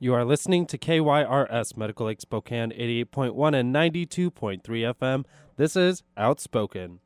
You are listening to KYRS Medical Lake Spokane 88.1 and 92.3 FM. This is Outspoken.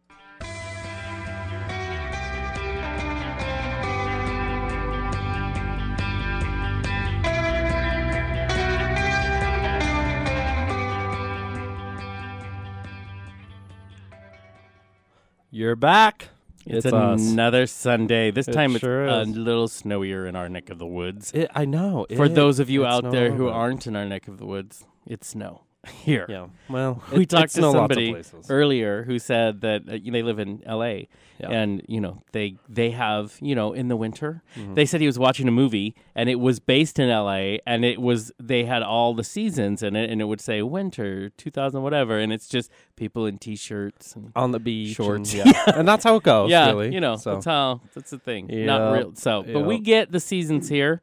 You're back. It's, It's another Sunday. This It time it's a little snowier in our neck of the woods. It, I know. For those of you out there who aren't in our neck of the woods, it's snow here. Yeah. Well, We it- talked to somebody earlier who said that uh, they live in L.A. Yeah. and you know they they have you know in the winter. Mhm. They said he was watching a movie and it was based in L.A. and it was they had all the seasons in it and it would say winter 2000 whatever and it's just people in t-shirts and on the beach. Shorts. And, yeah. and that's how it goes, yeah, really. you know, So, that's how that's the thing. Yeah, Not real. So, but we get the seasons here,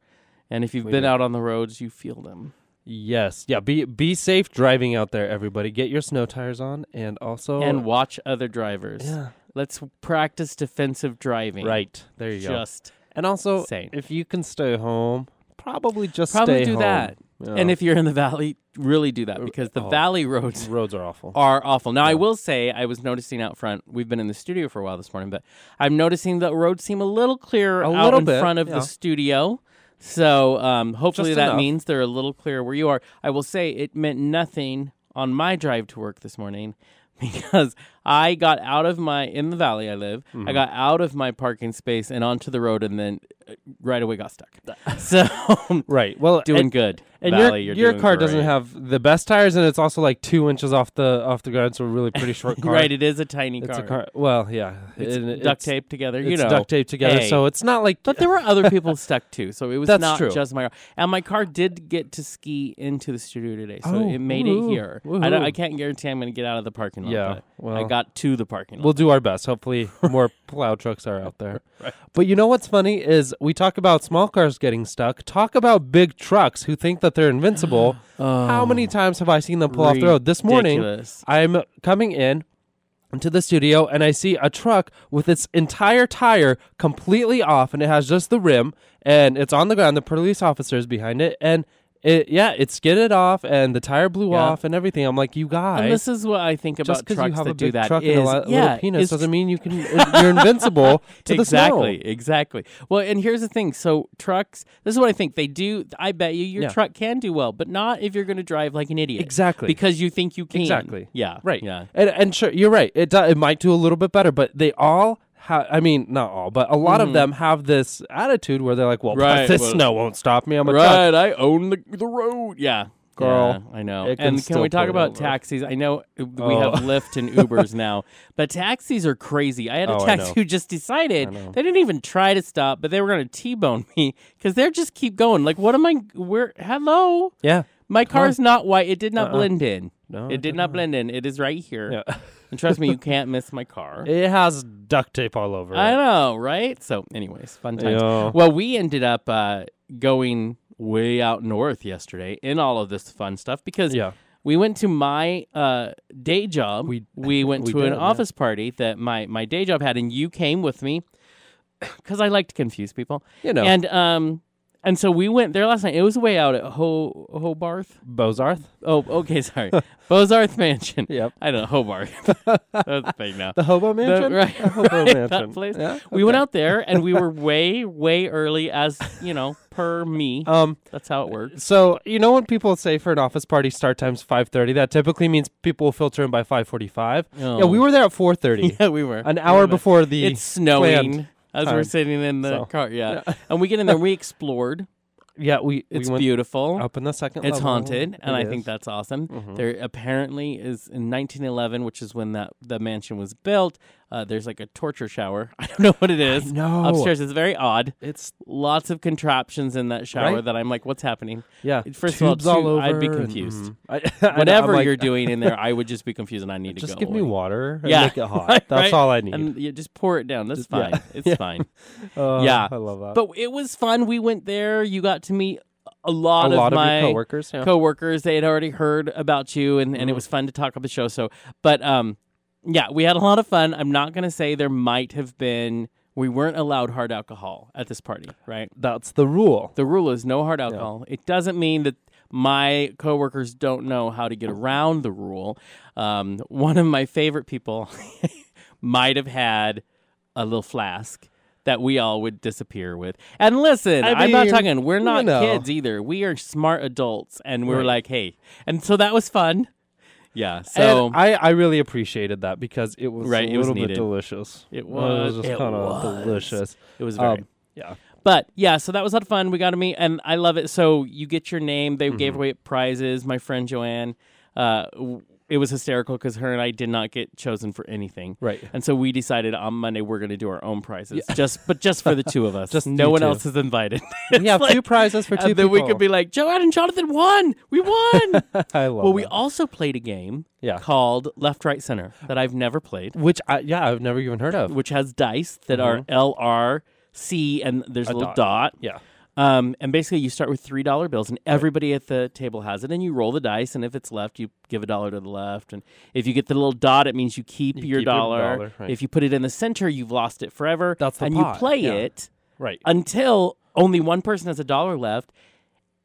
and if you've We been out on the roads, you feel them. Yes. Yeah. Be be safe driving out there, everybody. Get your snow tires on and also. and watch other drivers. yeah. Let's practice defensive driving. Right. There you go. Just And also, saying. if you can stay home, probably just Probably do home. that. Yeah. And if you're in the valley, really do that because the Oh. valley roads roads are awful. are awful. Now, I will say, I was noticing out front. We've been in the studio for a while this morning, but I'm noticing the roads seem a little clearer A out little in bit, front of yeah. the studio. So um, hopefully Just that enough. means they're a little clearer where you are. I will say it meant nothing on my drive to work this morning because I got out of my in the valley I live. Mm-hmm. I got out of my parking space and onto the road, and then uh, right away got stuck. so Right. Well, doing and, good. and valley, your you're your car doesn't have the best tires, and it's also like two inches off the off the ground, so a really pretty short car. right. It is a tiny It's car. a car. Well, yeah. It's and duct taped together. You It's know, duct taped together, Hey. so it's not like. But there were other people stuck too, so it was That's not true. just my car. And my car did get to ski into the studio today, so Oh, it made woohoo, it here. I, don't. I can't guarantee I'm going to get out of the parking lot. Yeah, well, I got to the parking lot. We'll do our best. Hopefully, more plow trucks are out there. But you know what's funny is we talk about small cars getting stuck. Talk about big trucks who think that they're invincible. How many oh. times have I seen them pull off the road? This morning, Ridiculous. I'm coming in into the studio and I see a truck with its entire tire completely off and it has just the rim and it's on the ground. The police officer is behind it and it yeah, it skidded off and the tire blew Yeah. off and everything. I'm like, you guys. And this is what I think about because trucks you have that do that truck is- and a li- yeah, little penis is doesn't mean you can uh, you're invincible to the snow. exactly, exactly. Well, and here's the thing. So trucks, this is what I think they do. I bet you your Yeah. truck can do well, but not if you're going to drive like an idiot. Exactly. Because you think you can. Exactly. Yeah. Right. Yeah. And and sure, you're right. It do, it might do a little bit better, but they all have. I mean, not all, but a lot of them have this attitude where they're like, "Well, Mm-hmm. Right, this well- snow won't stop me. I'm a truck." Right, I own the the road. Yeah. Girl, Yeah, I know. it can and can still we talk pull about over. taxis? I know we Oh. have Lyft and Ubers now, but taxis are crazy. I had a Oh, I taxi know. who just decided they didn't even try to stop, but they were going to T-bone me because they're just keep going. Like, what am I? Where? Hello, Yeah. my car's not white. It did not Uh-uh. blend in. No, it did not blend in. It is right here. Yeah. And trust me, you can't miss my car. It has duct tape all over I it. know, right? So, anyways, fun times. Yeah. Well, we ended up uh, going way out north yesterday in all of this fun stuff because Yeah. we went to my uh, day job. We- We went we to an yeah. office party that my my day job had, and you came with me because I like to confuse people. You know. And um, and so we went there last night. It was way out at Ho Hobarth. Bozarth. Oh, okay, sorry, Bozarth Mansion. Yep. I don't know Hobart. That's the thing now. The hobo mansion. right, The hobo right, mansion. that place. Yeah. We went out there and we were way, way early, as you know, per me. Um. That's how it works. So you know when people say for an office party start time's five thirty, that typically means people will filter in by five forty five. Yeah, Oh. we were there at four thirty. Yeah, we were An We hour were before the It's snowing planned as time. we're sitting in the So, car. Yeah. yeah. and we get in there. We explored. Yeah, we It's we beautiful. up in the second. It's level. haunted, and It I think that's awesome. Mhm. There apparently is in 1911, which is when that the mansion was built. Uh, there's like a torture shower. I don't know what it is. know. Upstairs, it's very odd. It's Lots of contraptions in that shower Right? that I'm like, what's happening? yeah. First of all, tubes all over. I'd be and- confused. mhm. I- I Whatever like, you're doing in there, I would just be confused, and I need to just go. give me water. And Yeah, make it hot. That's right. all I need. and you just pour it down. That's Just- yeah. fine. It's Yeah. fine. Oh, yeah. I love that. But it was fun. We went there. You got to meet a lot, a lot, of my coworkers. Yeah. coworkers. They had already heard about you, and, and it Mhm. was fun to talk about the show. So, but um, yeah, we had a lot of fun. I'm not gonna say there might have been we weren't allowed hard alcohol at this party, right? That's the rule. The rule is no hard alcohol. It doesn't mean that my coworkers don't know how to get around the rule. Um, one of my favorite people might have had a little flask that we all would disappear with. And listen, I I'm not talking. We're you not know. kids either. We are smart adults, and we're Right. like, hey, and so that was fun. Yeah. So and I, I really appreciated that because it was Right, a it was little bit needed. delicious. It was. just It kind was. of delicious. it was very. Um, yeah. But yeah, so that was a lot of fun. We got to meet, and I love it. So you get your name. They gave Mm-hmm. away prizes. My friend Joanne, uh, w- it was hysterical because her and I did not get chosen for anything. Right. And so we decided on Monday we're going to do our own prizes, just but just for the two of us. Just no one two. else is invited. We have like- two prizes for two and then people. we could be like, Joanne and Jonathan won. We won. I love well, we also played a game Yeah. called Left, Right, Center that I've never played, Which, I, yeah, I've never even heard of. which has dice that are L, R, C, and there's a, Mm-hmm. A little dot. dot. Yeah. Um, and basically, you start with three dollar bills, and everybody at the table has it. And you roll the dice, and if it's left, you give a dollar to the left. And if you get the little dot, it means you keep You your keep your dollar. dollar, right. If you put it in the center, you've lost it forever. That's the and pot, you play yeah. it Right. until only one person has a dollar left.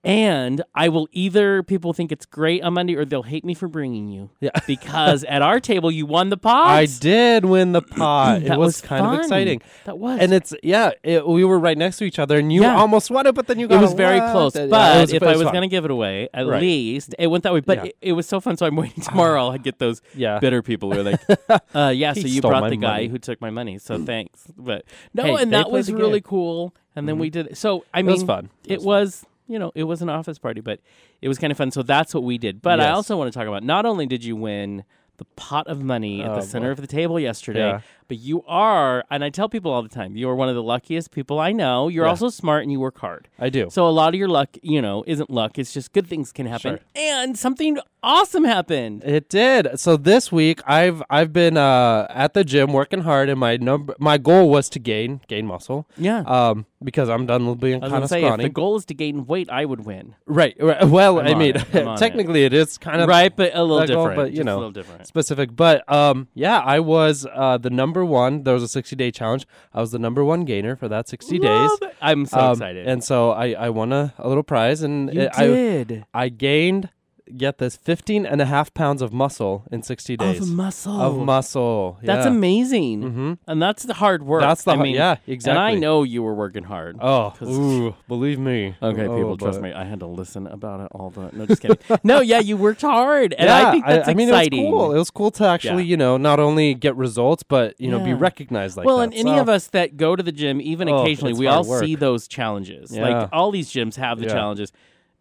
And I will either people think it's great on Monday, or they'll hate me for bringing you. Yeah. because at our table, you won the pot. I did win the pot. it That was, was kind fun. of exciting. That was. And it's yeah, it, we were right next to each other, and you Yeah. almost won it, but then you got it was very close. But yeah, was- if it I was was going to give it away, at Right. least it went that way. But Yeah. it, it was so fun. So I'm waiting ah. tomorrow. I'll get those yeah, bitter people who are like, uh, yeah, so you brought the guy money. who took my money. So mm. thanks. But no, Hey, and that was really cool. And then we mm-hmm. did it. So, I mean, it was fun. It fun. was, you know, it was an office party, but it was kind of fun. So that's what we did. But I Yes. also want to talk about not only did you win the pot of money at Oh, the center boy. of the table yesterday, Yeah. But you are, and I tell people all the time, you are one of the luckiest people I know. You're Yeah. also smart and you work hard. I do. So a lot of your luck, you know, isn't luck. It's just good things can happen. Sure. And something awesome happened. It did. So this week I've I've been uh, at the gym working hard, and my number my goal was to gain gain muscle. Yeah. Um, because I'm done with being I was kind gonna of say, if scrawny. the goal is to gain weight, I would win. right, right. Well, I'm I on mean, it. I'm on technically it is kind of right, but a little that goal, different. but, you Just know, a little different. specific. But um, yeah, I was uh, the number one. There was a 60 day challenge. I was the number one gainer for that 60 days. It. I'm so Um, excited. And so I, I won a, a little prize, and you it- I did I gained get this 15 and a half pounds of muscle in 60 days of muscle. Of muscle. That's yeah. amazing, hmm and that's the hard work. That's the I mean, yeah, And exactly. I know you were working hard. oh ooh, believe me. Okay, Oh, people, trust me. I had to listen about it all the. No, just kidding. no, yeah, you worked hard, and yeah, I think that's I, mean, exciting. it was cool. It was cool to actually, Yeah. you know, not only get results, but you know, be recognized like that. well, that. and any of us that go to the gym, even Oh, occasionally, we all work. see those challenges. Like all these gyms have the challenges,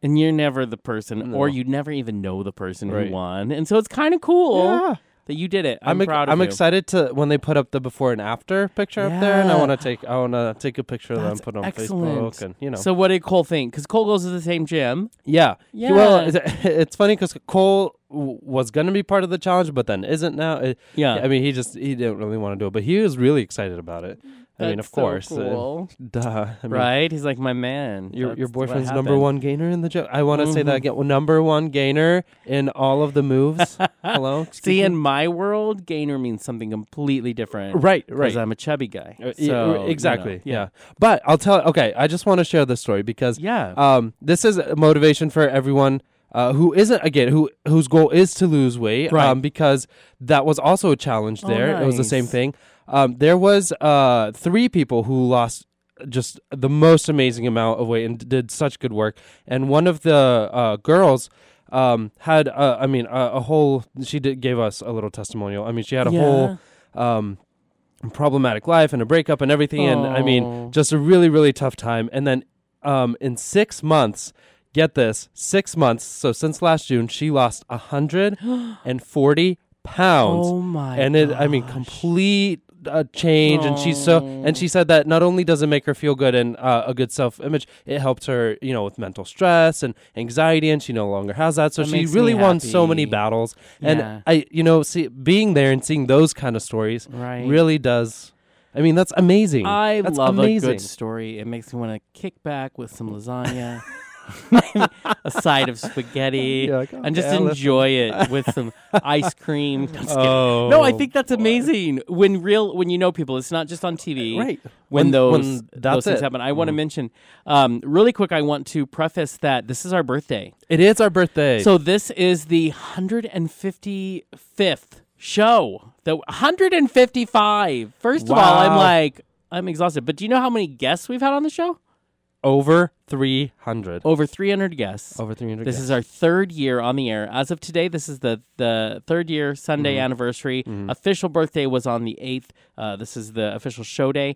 and you're never the person, or No. you never even know the person Right. who won. And so it's kind of cool Yeah. that you did it. I'm, I'm, proud of I'm you. excited to when they put up the before and after picture up there, and I want to take I want to take a picture of them, put it on excellent. Facebook, and you know, So what did Cole think? Because Cole goes to the same gym. yeah, Yeah. Well, it's, it's funny because Cole was going to be part of the challenge, but then isn't now. It- Yeah, I mean, he just he didn't really want to do it, but he was really excited about it. I mean, of so course, uh, duh. I mean, right? He's like my man. Your your boyfriend's number one gainer in the gym. I want to say that Mhm. again. Number one gainer in all of the moves. Hello. See, me? in my world, gainer means something completely different. right, Right. Because. I'm a chubby guy. Uh, y- So, you exactly. know, yeah. But I'll tell. Okay, I just want to share this story because Yeah. um, this is a motivation for everyone uh, who isn't again who whose goal is to lose weight. Right. Um, because that was also a challenge Oh, there. It was the same thing. Um, there was uh three people who lost just the most amazing amount of weight and did such good work. And one of the uh, girls. Um, had uh, I mean a, a whole she did gave us a little testimonial. I mean she had a whole um, problematic life and a breakup and everything. And I Oh. mean, just a really, really tough time. And then um, in six months, get this, six months. So since last June, she lost a hundred and forty pounds. Oh my! and it, I mean, complete uh, change. And she's so, and she said that not only does it make her feel good and uh, a good self image, it helps her, you know, with mental stress and anxiety, and she no longer has that. So That she really won so many battles. Yeah. And I, you know, see, being there and seeing those kind of stories right. really does. I mean, that's amazing. I that's love amazing. a good story. It makes me want to kick back with some lasagna a side of spaghetti, You're like, and just "Okay, I'll enjoy it with some ice cream. Just kidding. Oh, no, I think that's amazing. When real, when you know people, it's not just on TV. Right. When, When- those when those that's things it. happen, I want to Mhm. mention um, really quick. I want to preface that this is our birthday. It is our birthday. So this is the 155th show. The 155. First of all, I'm Wow. like I'm exhausted. But do you know how many guests we've had on the show? Over 300. Over 300 guests. Over 300. This is our third year on the air. As of today, this is the, the third year Sunday Mm-hmm. anniversary. Official birthday was on the 8th. Uh, this is the official show day.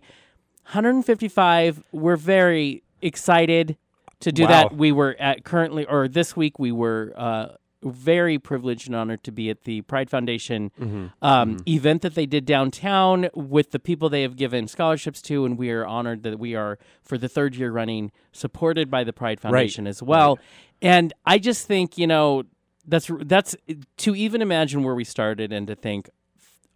155. We're very excited to do Wow. that. We were at currently, or this week, we were uh, very privileged and honored to be at the Pride Foundation Mm-hmm. um, event that they did downtown with the people they have given scholarships to, and we are honored that we are for the third year running supported by the Pride Foundation as well. And I just think you know that's that's to even imagine where we started and to think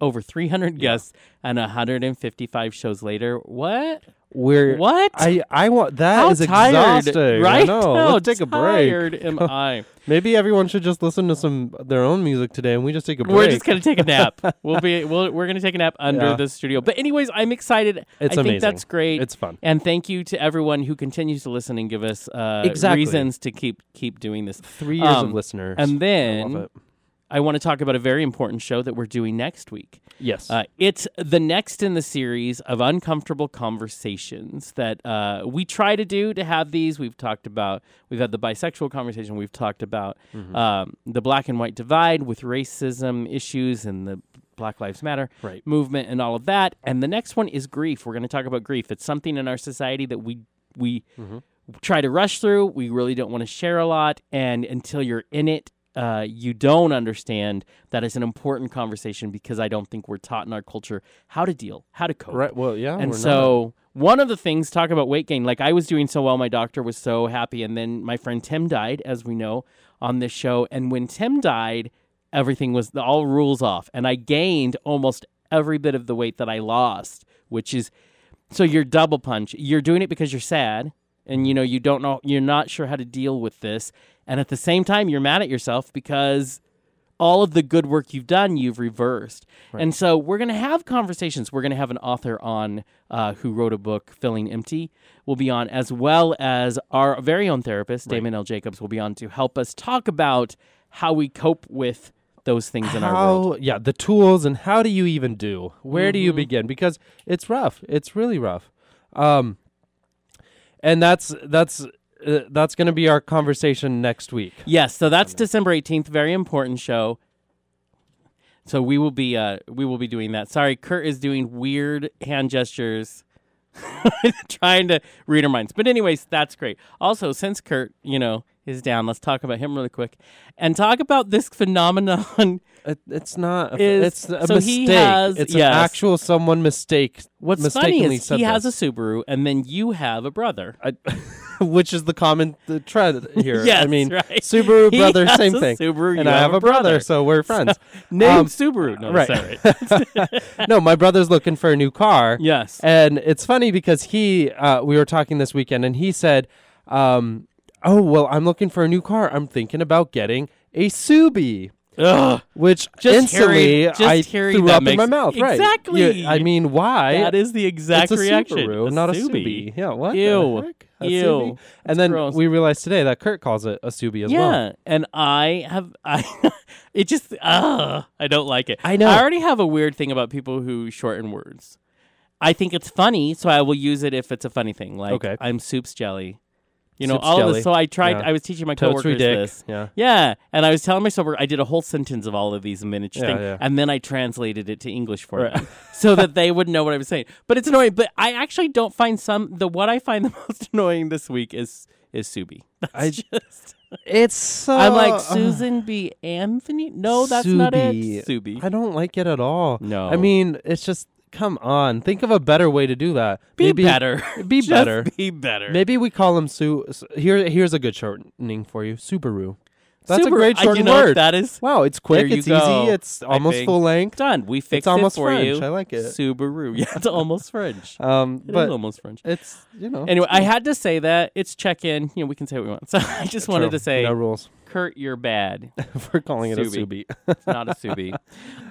over 300 guests and 155 shows later. What? We're What? I I want that How is tired, exhausting. right? Know. Let's take a break. tired am I? Maybe everyone should just listen to some their own music today, and we just take a break. We're just gonna take a nap. we'll be we'll, we're gonna take a nap under Yeah. the studio. But anyways, I'm excited. It's I think amazing. that's great. It's fun. and thank you to everyone who continues to listen and give us uh, Exactly. reasons to keep keep doing this. Three years Um, of listeners, and I love then it. I want to talk about a very important show that we're doing next week. yes, Uh, it's the next in the series of uncomfortable conversations that uh, we try to do to have these. We've talked about, we've had the bisexual conversation, we've talked about Mm-hmm. um, the black and white divide with racism issues and the Black Lives Matter Right. movement and all of that. And the next one is grief. We're going to talk about grief. It's something in our society that we, we, Mm-hmm. try to rush through. We really don't want to share a lot, and until you're in it, uh, you don't understand that it's an important conversation because I don't think we're taught in our culture how to deal, how to cope. right. Well, yeah, and so one of the things talk about weight gain. Like I was doing so well, my doctor was so happy, and then my friend Tim died, as we know on this show. And when Tim died, everything was all rules off, and I gained almost every bit of the weight that I lost, which is so you're double punch. You're doing it because you're sad and you know you don't know you're not sure how to deal with this and at the same time you're mad at yourself because all of the good work you've done you've reversed and so we're going to have conversations we're going to have an author on uh, who wrote a book filling empty will be on as well as our very own therapist damon l jacobs will be on to help us talk about how we cope with those things not. in our world yeah, the tools and how do you even do? Where do Mm-hmm. you begin? Because it's rough. It's really rough. Um, and that's that's uh, that's going to be our conversation next week. Yes, so that's December eighteenth. Very important show. So we will be uh we will be doing that. Sorry, Kurt is doing weird hand gestures, trying to read our minds. But anyways, that's great. Also, since Kurt, you know, is down, let's talk about him really quick, and talk about this phenomenon. It, it's not. A, Is- it's a so he mistake. has- it's yes. an actual someone mistake. What's funny mistakenly is said he has this. a Subaru, and then you have a brother. I, which is the common the here. Yes, I mean, right. Subaru He brother, has same a thing. Subaru, and you I have a brother, so we're friends. Name Um, Subaru. No, right. sorry. no, my brother's looking for a new car. yes. And it's funny because he, uh, we were talking this weekend, and he said, um, "Oh well, I'm looking for a new car. I'm thinking about getting a Subi." Ugh. Which Just instantly hearing- just I hearing threw that up in my makes- mouth. Right? Exactly. You- I mean, why? That is the exact it's a reaction. Subaru, A not a Subi. Yeah, what? the Ew. Ew. Subi? And then gross. we realized today that Kurt calls it a Subi as yeah, well. and I have I. it just uh, I don't like it. I know. I already have a weird thing about people who shorten words. I think it's funny, so I will use it if it's a funny thing. Like Okay. I'm soups jelly. You know, Soups all of jelly. this. So I tried. Yeah. I was teaching my Totes coworkers dick. this. Yeah. Yeah, and I was telling my sober, I did a whole sentence of all of these miniature Yeah, things, yeah. and then I translated it to English for them, so that they would know what I was saying. But it's annoying. But I actually don't find some the what I find the most annoying this week is is Subi. That's I- just It's so. I'm like Susan B. Anthony. No, that's not it. Subi. Subi. I don't like it at all. No. I mean, it's just come on. Think of a better way to do that. Be Maybe, better. Be Just better. Be better. Maybe we call him Su. Here, here's a good shortening for you, Subaru. That's Super- a great I- short you know, word. That is wow, it's quick. It's go, easy. It's almost full length. done. We fixed almost it for you. It's almost French. you. I like it. Subaru. Yeah, it's almost French. Um, It is but almost French. it's you know. Anyway, I had to say that it's check in. You know, we can say what we want. So I just wanted true. to say, no rules. Kurt, you're bad. We're calling it a Subi. subi. It's not a subi.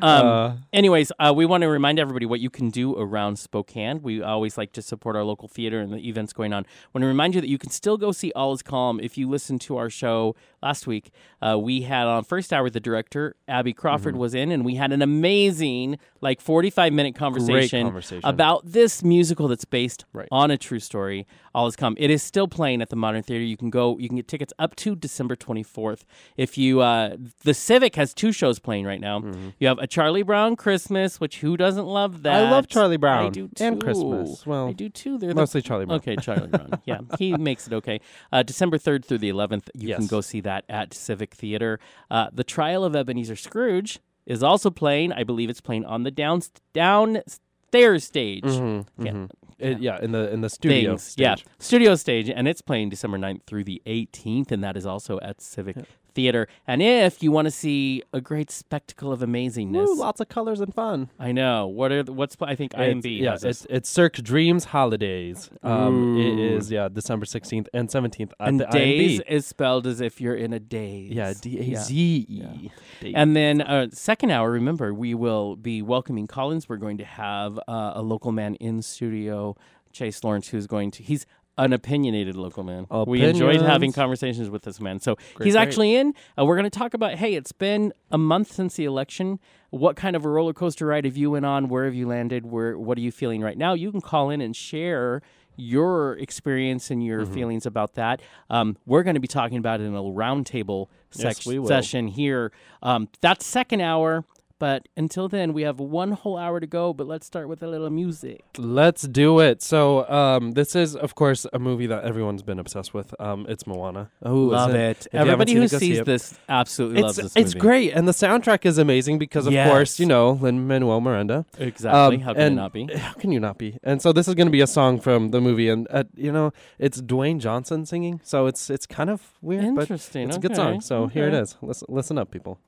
Um, Uh, anyways, uh, we want to remind everybody what you can do around Spokane. We always like to support our local theater and the events going on. want to remind you that you can still go see All Is Calm if you listened to our show last week. Uh, we had on first hour the director Abby Crawford Mm-hmm. was in, and we had an amazing like forty five minute conversation, conversation. about this musical that's based Right. on a true story. All Is Calm. It is still playing at the Modern Theater. You can go. You can get tickets up to December twenty fourth. If you uh, the Civic has two shows playing right now. You have a Charlie Brown Christmas, which who doesn't love that? Mm-hmm. I love Charlie Brown. I do too. and. Christmas. Well, I do too. They're the mostly Charlie Brown. Okay, Charlie Brown. Yeah, he makes it okay. Uh, December 3rd through the 11th, you can go see that at Civic Theater. Uh, the Trial of Ebenezer Scrooge is also playing. I believe it's playing on the down downstairs stage. Mhm, Yeah. mhm. It- yeah, in the in the studio. Things. Yeah, studio stage, and it's playing December 9th through the 18th, and that is also at Civic Theater. And if you want to see a great spectacle of amazingness, Woo, lots of colors and fun. I know what are the, what's I think It's- INB yeah, has it's it's Cirque Dreams Holidays. Um, it is yeah December sixteenth and seventeenth and the days is spelled as if you're in a daze. Yeah, D A Yeah. Z E. Yeah. And then uh, second hour, remember, we will be welcoming Collins. We're going to have uh, a local man in studio, Chase Lawrence, who's going to, he's an opinionated local man. We enjoyed having conversations with this man. So Great, he's great. actually in. Uh, we're going to talk about, hey, it's been a month since the election. What kind of a roller coaster ride have you went on? Where have you landed? Where What are you feeling right now? You can call in and share your experience and your Mm-hmm. feelings about that. Um, we're going to be talking about it in a roundtable sec- will. session here. Um, that's second hour. But until then, we have one whole hour to go. But let's start with a little music. Let's do it. So, um, this is, of course, a movie that everyone's been obsessed with. Um, it's Moana. Oh, Love it. Everybody who sees it, this absolutely loves it's this it's great, and the soundtrack is amazing because, of Yes. course, you know Lin Manuel Miranda. Exactly. Um, How can it and- not be? How can you not be? And so this is going to be a song from the movie, and uh, you know it's Dwayne Johnson singing, so it's it's kind of weird, but Interesting. it's a good song. So here it is. Listen, listen up, people.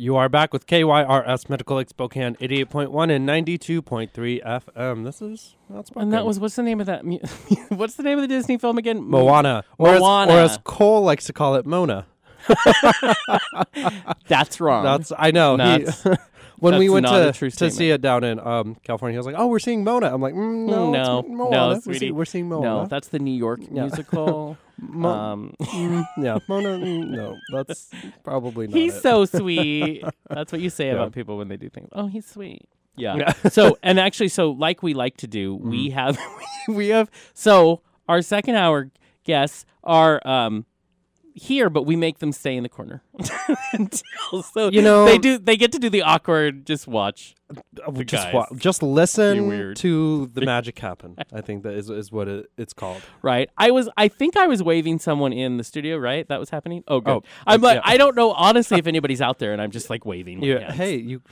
You are back with KYRS Medical Lake Spokane, eighty-eight point one and ninety-two point three FM. This is outspoken. And that was what's the name of that? Mu- what's the name of the Disney film again? Moana, or as, Moana. or as Cole likes to call it, Mona. That's wrong. That's I know. He- That's- when we went not to to see it down in um, California, he was like, "Oh, we're seeing Mona." I'm like, mm, "No, No, it's no, Moana. we're, sweetie. seeing, we're seeing Mona." no, that's the New York Yeah. musical. Mo- um, Mm, yeah, Mona. mm, No, that's probably not. he's it. so sweet. That's what you say Yeah. about people when they do things. Oh, he's sweet. Yeah. Yeah. so and actually, so like we like to do, Mm-hmm. we have we have so our second hour guests are um here, but we make them stay in the corner so You know- they do they get to do the awkward just watch. Uh, the just guys. wa- just listen to the magic happen. I think that is is what it, it's called. Right. I was I think I was waving someone in the studio, right? That was happening? Oh good. Oh, I'm like yeah. I don't know honestly if anybody's out there and I'm just like waving. my Yeah. hands. Hey, you.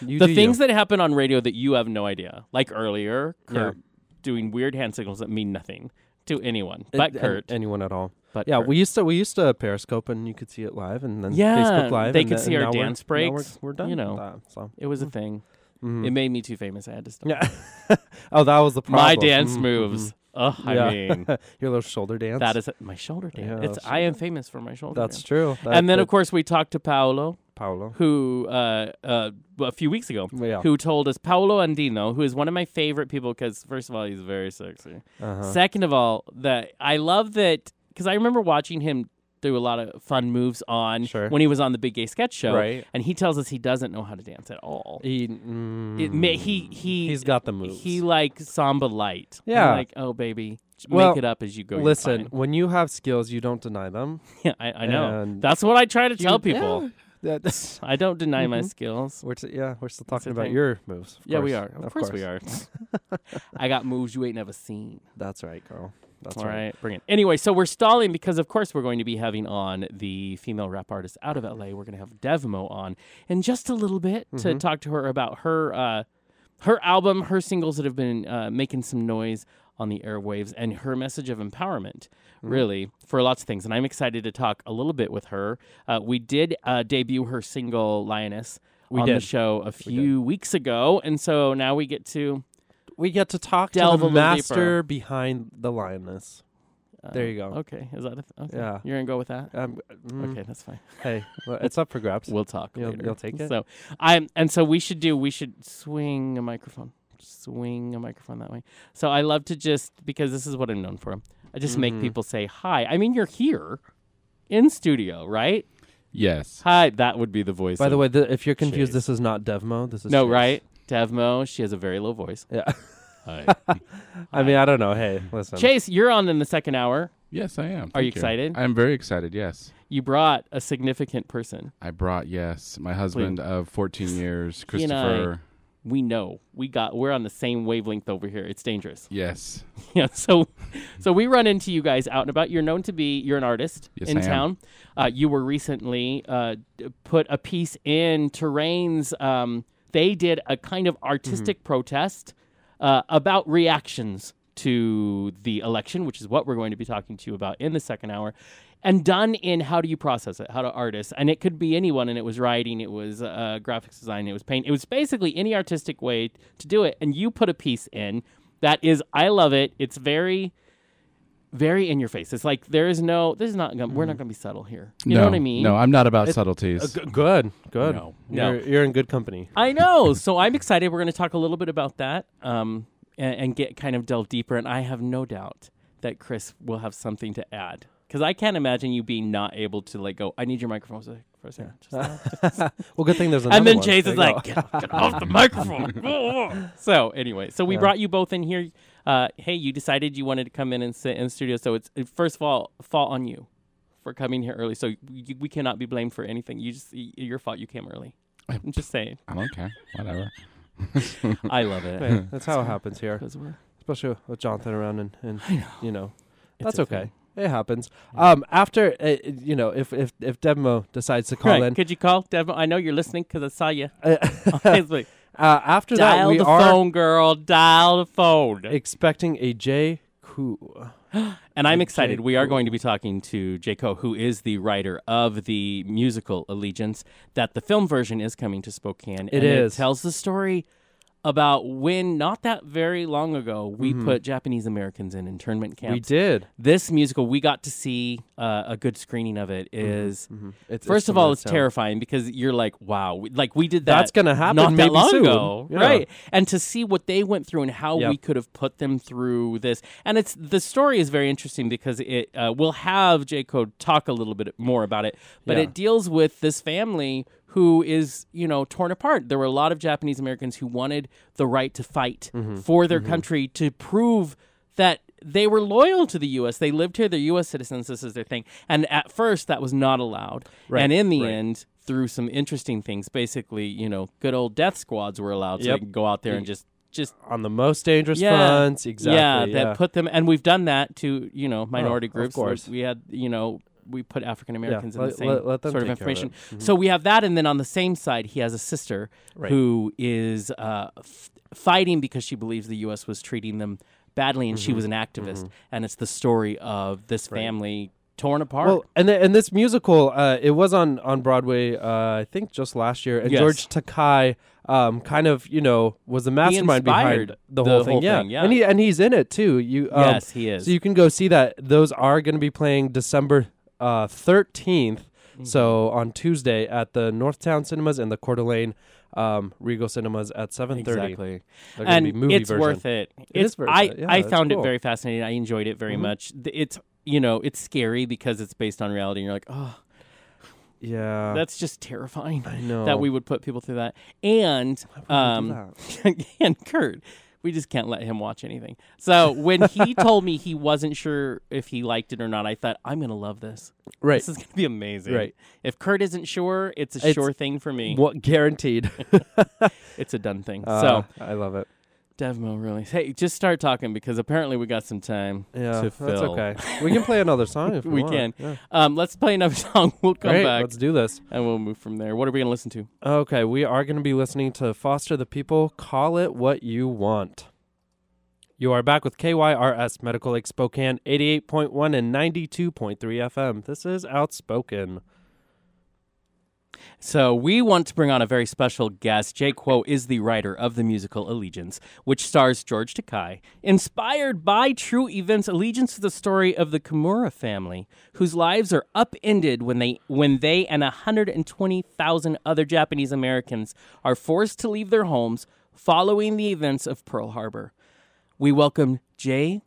you the do things you. that happen on radio that you have no idea. Like earlier, Yeah. Kurt doing weird hand signals that mean nothing to anyone but Kurt. anyone at all. but Yeah, Kurt. we used to we used to Periscope and you could see it live and then Yeah, Facebook Live. they could see our we're- dance we're- breaks, We're, done. you know. with that, so. it was a thing. Mhm. It made me too famous. I had to stop. Yeah. oh, that was the problem. My dance Mhm, moves. Oh, I Yeah. mean. Your little shoulder dance. that is my shoulder dance. Yeah, it's I am famous for my shoulder That's dance. true. That- and then, that- of course, we talked to Paolo, Paolo. who uh, uh, a few weeks ago, Yeah. who told us Paolo Andino, who is one of my favorite people because first of all, he's very sexy. Uh-huh. Second of all, that I love that because I remember watching him do a lot of fun moves on Sure. when he was on the Big Gay Sketch Show, Right. and he tells us he doesn't know how to dance at all. He, mm, may, he he he's got the moves. he like samba light. I'm Yeah. like oh baby, Well, make it up as you go. Listen, when you have skills, you don't deny them. yeah, I, I know. That's what I try to you- tell people. Yeah, that's, I don't deny my Mhm. skills. we're t- yeah, we're still talking about thing. your moves. of Yeah, we are. Of, course, we are. I got moves you ain't never seen. That's right, girl. That's All right. right, bring it. Anyway, so we're stalling because, of course, we're going to be having on the female rap artist out of LA. We're going to have Devmo on in just a little bit to Mhm. talk to her about her uh, her album, her singles that have been uh, making some noise on the airwaves and her message of empowerment, Mm-hmm. really, for lots of things. And I'm excited to talk a little bit with her. Uh, we did uh, debut her single Lioness We on the show a few weeks ago, and so now we get to We get to talk to the master deeper. behind the lioness. uh, There you go. Okay, is that a th- okay? Yeah. You're gonna go with that? Um, mm, Okay, that's fine. Hey, well, it's up for grabs. We'll talk. You'll- later. you'll take it? So I'm, and so we should do. We should swing a microphone, swing a microphone that way. So I love to just because this is what I'm known for. I just make Mhm. people say hi. I mean, you're here in studio, right? Yes. Hi. That would be the voice. By the way, the, if you're confused, Chase. this is not Devmo. This is no, Chase. right? Devmo. She has a very low voice. Yeah. Hi. I mean, I don't know. Hey, listen. Chase, you're on in the second hour. Yes, I am. Are you Thank excited? I'm very excited. Yes. You brought a significant person. I brought yes, my husband of 14 years, He and I- Christopher. We know we got. We're on the same wavelength over here. It's dangerous. Yes. yeah so so we run into you guys out and about you're known to be you're an artist Yes, in I town uh, you were recently uh, put a piece in terrains um, they did a kind of artistic protest uh, about reactions to the election which is what we're going to be talking to you about in the second hour and done in how do you process it how do artists and it could be anyone and it was writing it was uh, graphics design it was paint it was basically any artistic way to do it and you put a piece in that is i love it it's very very in your face it's like there is no this is not gonna, we're not gonna be subtle here you no, know what i mean No, I'm not about It- subtleties. Uh, g- good, good. No, You're, no. you're in good company. I know. So I'm excited. We're going to talk a little bit about that um, and, and get kind of delve deeper. And I have no doubt that Chris will have something to add because I can't imagine you being not able to like go. I need your microphone for a sec- for a second. Just, just- Well, good thing there's another and then. Chase There is you like, get, get off the microphone. so anyway, so we Yeah. brought you both in here. Uh, hey, you decided you wanted to come in and sit in the studio. So it's first of all, fault on you for coming here early. So you, we cannot be blamed for anything. You just your fault. You came early. I'm just saying. I don't care. Whatever. I love it. Hey, that's how it happens here, especially with Jonathan around, and, and know. you know It's that's okay. thing. It happens. Um, after uh, you know, if if if Devmo decides to call Right. in, Could you call Devin? I know you're listening because I saw you. uh, Facebook. after that we the are phone, girl. Dial the phone. expecting a Jay Kuo. And I'm J. excited. We are going to be talking to Jay Kuo, who is the writer of the musical Allegiance, that the film version is coming to Spokane. It and is. It tells the story about when, not that very long ago, we put Japanese Americans in internment camps. We did. This musical, we got to see uh, a good screening of it. Is Mhm. It's, First it's of all, it's terrifying because you're like, wow, we- like we did that. That's gonna happen not maybe that long soon. ago, Yeah. right? And to see what they went through and how Yep. we could have put them through this, and it's the story is very interesting because it uh, we'll have Jay Kuo talk a little bit more about it, but Yeah. it deals with this family who is you know torn apart. There were a lot of Japanese Americans who wanted the right to fight Mm-hmm. for their country to prove that they were loyal to the U.S. They lived here. They're U.S. citizens. This is their thing. And at first, that was not allowed. Right, And in the right. end, through some interesting things, basically, you know, good old death squads were allowed, so Yep. they could go out there and just just on the most dangerous Yeah. fronts. Exactly. yeah, Yeah, that put them. And we've done that to you know minority of groups. Of course. We had you know we put African Americans in let- the same let- let sort of of information. it. Mhm. So we have that, and then on the same side, he has a sister Right. who is uh, f- fighting because she believes the U.S. was treating them badly, and she was an activist. And it's the story of this Mm-hmm. Right. family torn apart. Well, and and this musical, uh, it was on on Broadway, uh, I think just last year, and Yes. George Takei, um, kind of you know was the mastermind behind the, the whole thing. whole yeah. thing, yeah. and he and he's in it too. You um, yes, he is. So you can go see that. Those are going to be playing December uh, 13th. Mm-hmm. So on Tuesday at the Northtown Cinemas and the Coeur d'Alene um, Regal Cinemas at 7:30. Exactly. And be movie it's version. worth it. It it's is worth I it. Yeah, I found cool. it very fascinating. I enjoyed it very Mhm. much. It's you know it's scary because it's based on reality. and You're like, oh, Yeah, that's just terrifying I know that we would put people through that. And Why would we do um, that? and Kurt, we just can't let him watch anything. So when he told me he wasn't sure if he liked it or not, I thought I'm gonna love this. right. This is gonna be amazing. Right. If Kurt isn't sure, it's a It's- sure thing for me. What guaranteed? It's a done thing. Uh, so I love it. Devmo, really, hey, just start talking because apparently we got some time. Yeah, to that's okay. We can play another song if we, We can. Yeah. Um, let's play another song. We'll come Great, back let's do this. and we'll move from there. What are we gonna listen to? Okay, we are going to be listening to Foster the People. Call it what you want. You are back with KYRS Medical Lake Spokane 88.1 and 92.3 FM. This is Outspoken. So we want to bring on a very special guest. Jay Kuo is the writer of the musical Allegiance, which stars George Takei. Inspired by true events, Allegiance is the story of the Kimura family, whose lives are upended when they when they and 120,000 other Japanese Americans are forced to leave their homes following the events of Pearl Harbor. We welcome Jay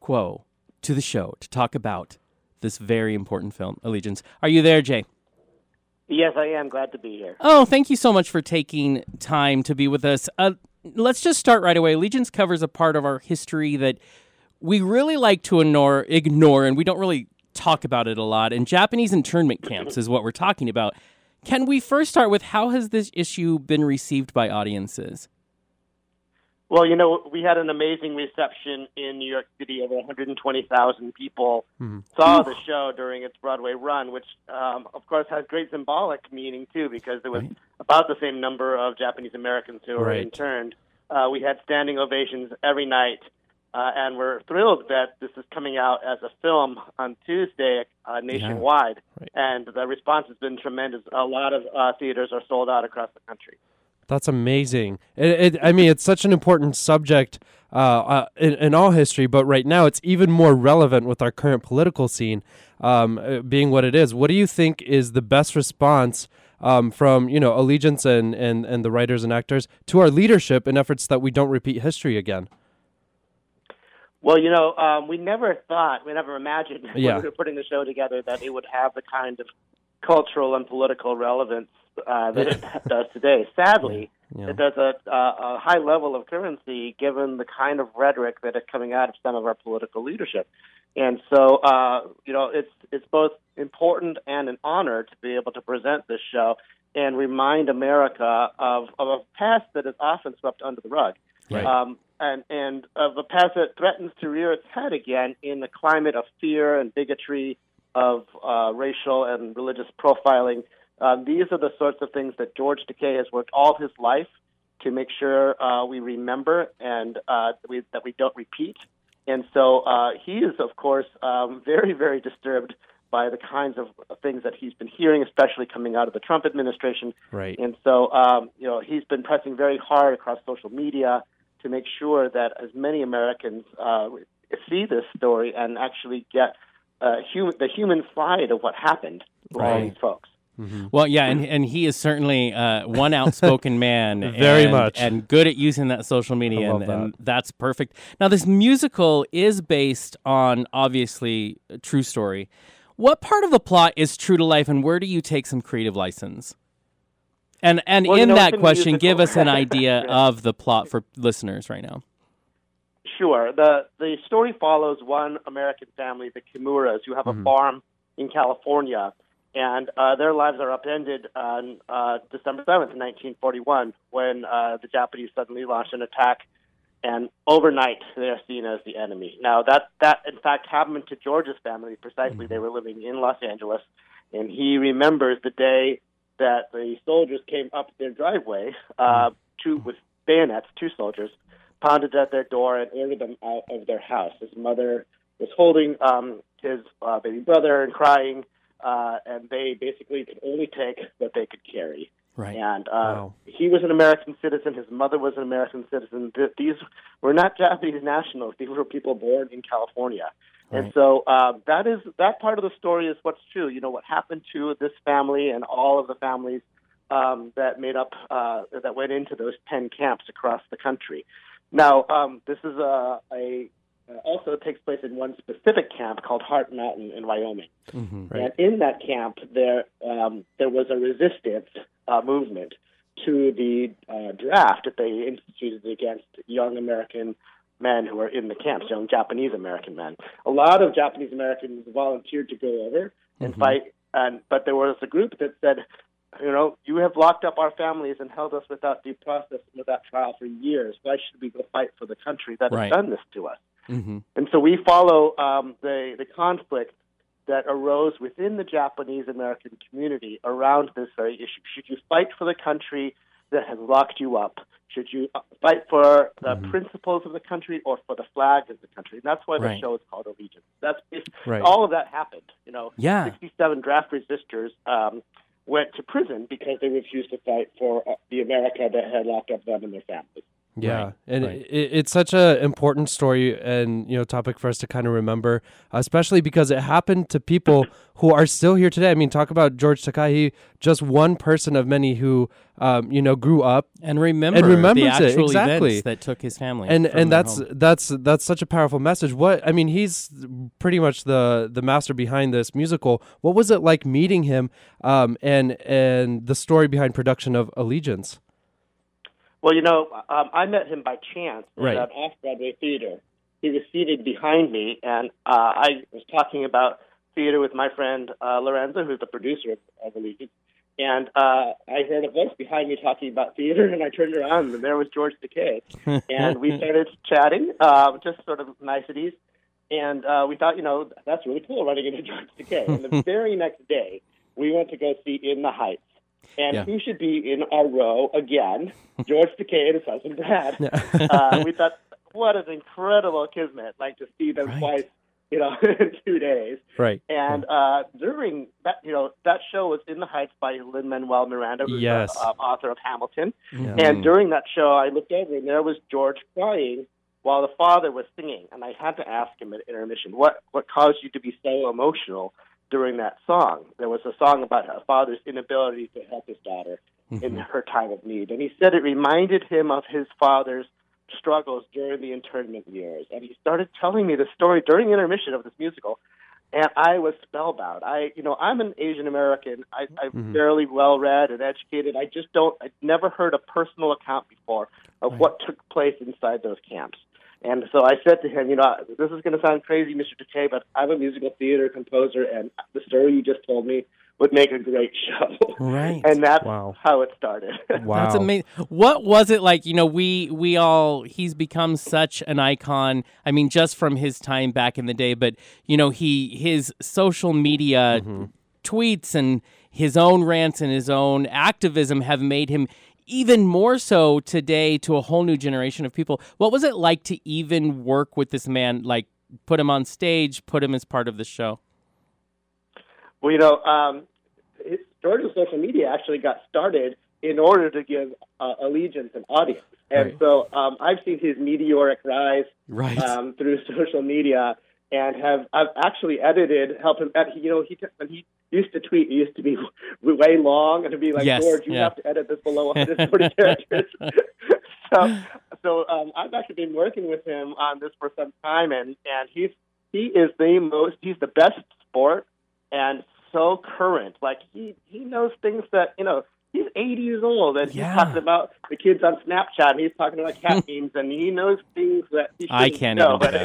Kuo to the show to talk about this very important film, Allegiance. Are you there, Jay? Yes, I am. Glad to be here. Oh, thank you so much for taking time to be with us. Uh, let's just start right away. Allegiance covers a part of our history that we really like to ignore, ignore, and we don't really talk about it a lot. And Japanese internment camps is what we're talking about. Can we first start with how has this issue been received by audiences? Well, you know, we had an amazing reception in New York City. Over 120,000 people mm-hmm. saw the show during its Broadway run, which, um, of course, has great symbolic meaning, too, because there was right. about the same number of Japanese Americans who were right. interned. Uh, we had standing ovations every night, uh, and we're thrilled that this is coming out as a film on Tuesday uh, nationwide. Yeah. Right. And the response has been tremendous. A lot of uh, theaters are sold out across the country. That's amazing. It, it, I mean, it's such an important subject uh, uh, in, in, all history, but right now it's even more relevant with our current political scene um, uh, being what it is. What do you think is the best response um, from you know Allegiance and, and, and the writers and actors to our leadership in efforts that we don't repeat history again? Well, you know, um, we never thought, we never imagined yeah. when we were putting the show together that it would have the kind of cultural and political relevance uh, that it does today. Sadly, yeah. it does a, a, a high level of currency given the kind of rhetoric that is coming out of some of our political leadership. And so, uh, you know, it's it's both important and an honor to be able to present this show and remind America of, of a past that is often swept under the rug. Right. Um, and and of a past that threatens to rear its head again in the climate of fear and bigotry, of uh, racial and religious profiling um, these are the sorts of things that George Takei has worked all his life to make sure uh, we remember and uh, we, that we don't repeat. And so uh, he is, of course, um, very, very disturbed by the kinds of things that he's been hearing, especially coming out of the Trump administration. Right. And so, um, you know, he's been pressing very hard across social media to make sure that as many Americans uh, see this story and actually get uh, human, the human side of what happened to right. all these folks. Mm-hmm. Well, yeah, and, and he is certainly uh, one outspoken man, very and, much, and good at using that social media, and, that. and, that's perfect. Now, this musical is based on obviously a true story. What part of the plot is true to life, and where do you take some creative license? And and well, in you know, that question, musical. give us an idea yeah. of the plot for listeners right now. Sure. the The story follows one American family, the Kimuras, who have mm-hmm. a farm in California and uh, their lives are upended on uh, December 7th, 1941, when uh, the Japanese suddenly launched an attack, and overnight they are seen as the enemy. Now, that, that in fact happened to George's family precisely. They were living in Los Angeles, and he remembers the day that the soldiers came up their driveway uh, two, with bayonets, two soldiers, pounded at their door and ordered them out of their house. His mother was holding um, his uh, baby brother and crying uh, and they basically could only take what they could carry. Right. And uh, wow. he was an American citizen. His mother was an American citizen. These were not Japanese nationals. These were people born in California. Right. And so uh, that is that part of the story is what's true. You know what happened to this family and all of the families um, that made up uh, that went into those ten camps across the country. Now, um, this is a, a uh, also takes place in one specific camp called Heart Mountain in Wyoming. Mm-hmm. Right. And in that camp, there um, there was a resistance uh, movement to the uh, draft that they instituted against young American men who were in the camps, young Japanese American men. A lot of Japanese Americans volunteered to go over and Mhm. fight, and but there was a group that said, you know, you have locked up our families and held us without due process and without trial for years. Why should we go fight for the country that Right. has done this to us? Mm-hmm. And so we follow um, the the conflict that arose within the Japanese American community around this very issue. Should you fight for the country that has locked you up? Should you uh, fight for the Mhm. principles of the country or for the flag of the country? And that's why the Right. show is called Allegiance. That's Right. all of that happened. You know, Yeah. 67 draft resisters um, went to prison because they refused to fight for uh, the America that had locked up them and their families. Yeah, Right, and right. It, it's such an important story and you know topic for us to kind of remember, especially because it happened to people who are still here today. I mean, talk about George Takei, just one person of many who um, you know grew up And remember And remembers the it, exactly. events that took his family. and and that's home. that's that's such a powerful message. What I mean, he's pretty much the the master behind this musical. What was it like meeting him, um, and and the story behind production of Allegiance? Well, you know, um, I met him by chance Right. at an off-Broadway theater. He was seated behind me, and uh, I was talking about theater with my friend uh, Lorenzo, who's the producer of, of Allegiance. And uh, I heard a voice behind me talking about theater, and I turned around, and there was George Takei. and we started chatting, uh, just sort of niceties. And uh, we thought, you know, that's really cool running into George Takei. And the very next day, we went to go see In the Heights. And Yeah. who should be in our row again? George Takei and his husband Brad. uh, we thought, what an incredible kismet! Like to see them Right. twice, you know, in two days. Right. And uh, during that, you know, that show was In the Heights by Lin Manuel Miranda, who's Yes. the uh, author of Hamilton. Yeah. And during that show, I looked over and there was George crying while the father was singing. And I had to ask him at intermission, what, what caused you to be so emotional during that song? There was a song about a father's inability to help his daughter in her time of need. And he said it reminded him of his father's struggles during the internment years. And he started telling me the story during intermission of this musical. And I was spellbound. I, you know, I'm an Asian American. I, I'm Mhm. fairly well read and educated. I just don't. I've never heard a personal account before of Right. what took place inside those camps. And so I said to him, you know, this is going to sound crazy, Mr. Takei, but I'm a musical theater composer, and the story you just told me would make a great show. Right. and that's Wow. how it started. Wow. That's amazing. What was it like? You know, we we all he's become such an icon. I mean, just from his time back in the day, but you know, he his social media mm-hmm. tweets and his own rants and his own activism have made him even more so today to a whole new generation of people. What was it like to even work with this man? Like, put him on stage, put him as part of the show. Well, you know, um, his, George's social media actually got started in order to give uh, Allegiance an audience. And Right. so um, I've seen his meteoric rise Right. um, through social media and have I've actually edited, helped him. Ed, you know, he when he used to tweet, it used to be way long and to be like, Yes, George, you yeah. have to edit this below 140 characters. so, so um, I've actually been working with him on this for some time, and and he's he is the most he's the best sport and so current. Like he he knows things that you know. He's 80 years old, and Yeah. he's talking about the kids on Snapchat, and he's talking about cat memes, and he knows things that he I shouldn't can't know even do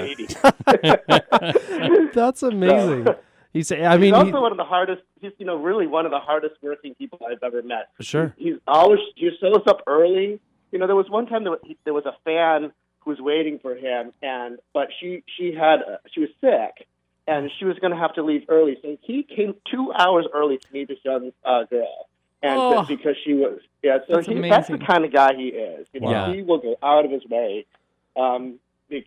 at 80. That's amazing. He's. I mean, he's also he- one of the hardest. He's you know really one of the hardest working people I've ever met. For sure. He's always he shows up early. You know, there was one time there was, there was a fan who was waiting for him, and but she she had uh, she was sick, and she was going to have to leave early, so he came two hours early to meet this young uh, girl, and Oh. because she was yeah. So That's he, that's the kind of guy he is. You know, Wow. he will go out of his way, um,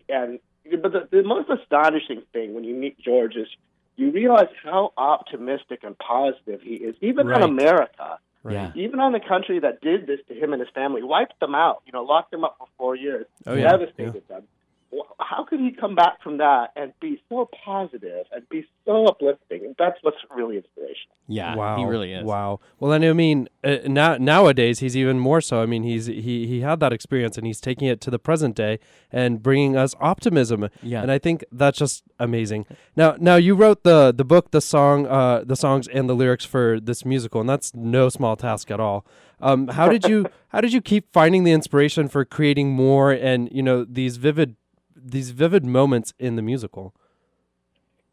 and but the, the most astonishing thing when you meet George is you realize how optimistic and positive he is, even Right. on America, Yeah. even on the country that did this to him and his family, wiped them out, you know, locked them up for four years, Oh, yeah. devastated them. Wh- How could he come back from that and be so positive and be so uplifting? And that's what's really inspirational. Yeah. wow. He really is. Wow. Well, and I mean, uh, now nowadays he's even more so. I mean, he's he he had that experience and he's taking it to the present day and bringing us optimism. Yeah. And I think that's just amazing. Now, now you wrote the the book, the song, uh, the songs and the lyrics for this musical, and that's no small task at all. Um, how did you how did you keep finding the inspiration for creating more and you know these vivid these vivid moments in the musical?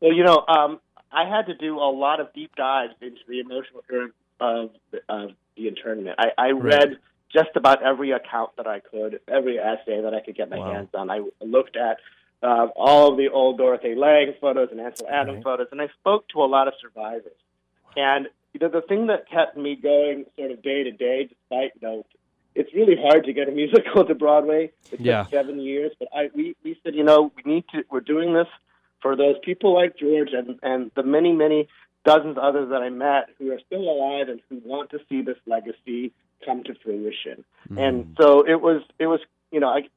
Well, you know, um, I had to do a lot of deep dives into the emotional current of, of the internment. I, I Right. read just about every account that I could, every essay that I could get my Wow. hands on. I looked at uh, all of the old Dorothea Lange photos and Ansel Adams Right. photos, and I spoke to a lot of survivors. And you know, the thing that kept me going sort of day to day, despite you know, it's really hard to get a musical to Broadway. It's Yeah. seven years, but I we we said, you know, we need to. We're doing this for those people like George and and the many many dozens of others that I met who are still alive and who want to see this legacy come to fruition. Mm-hmm. And so it was it was you know I.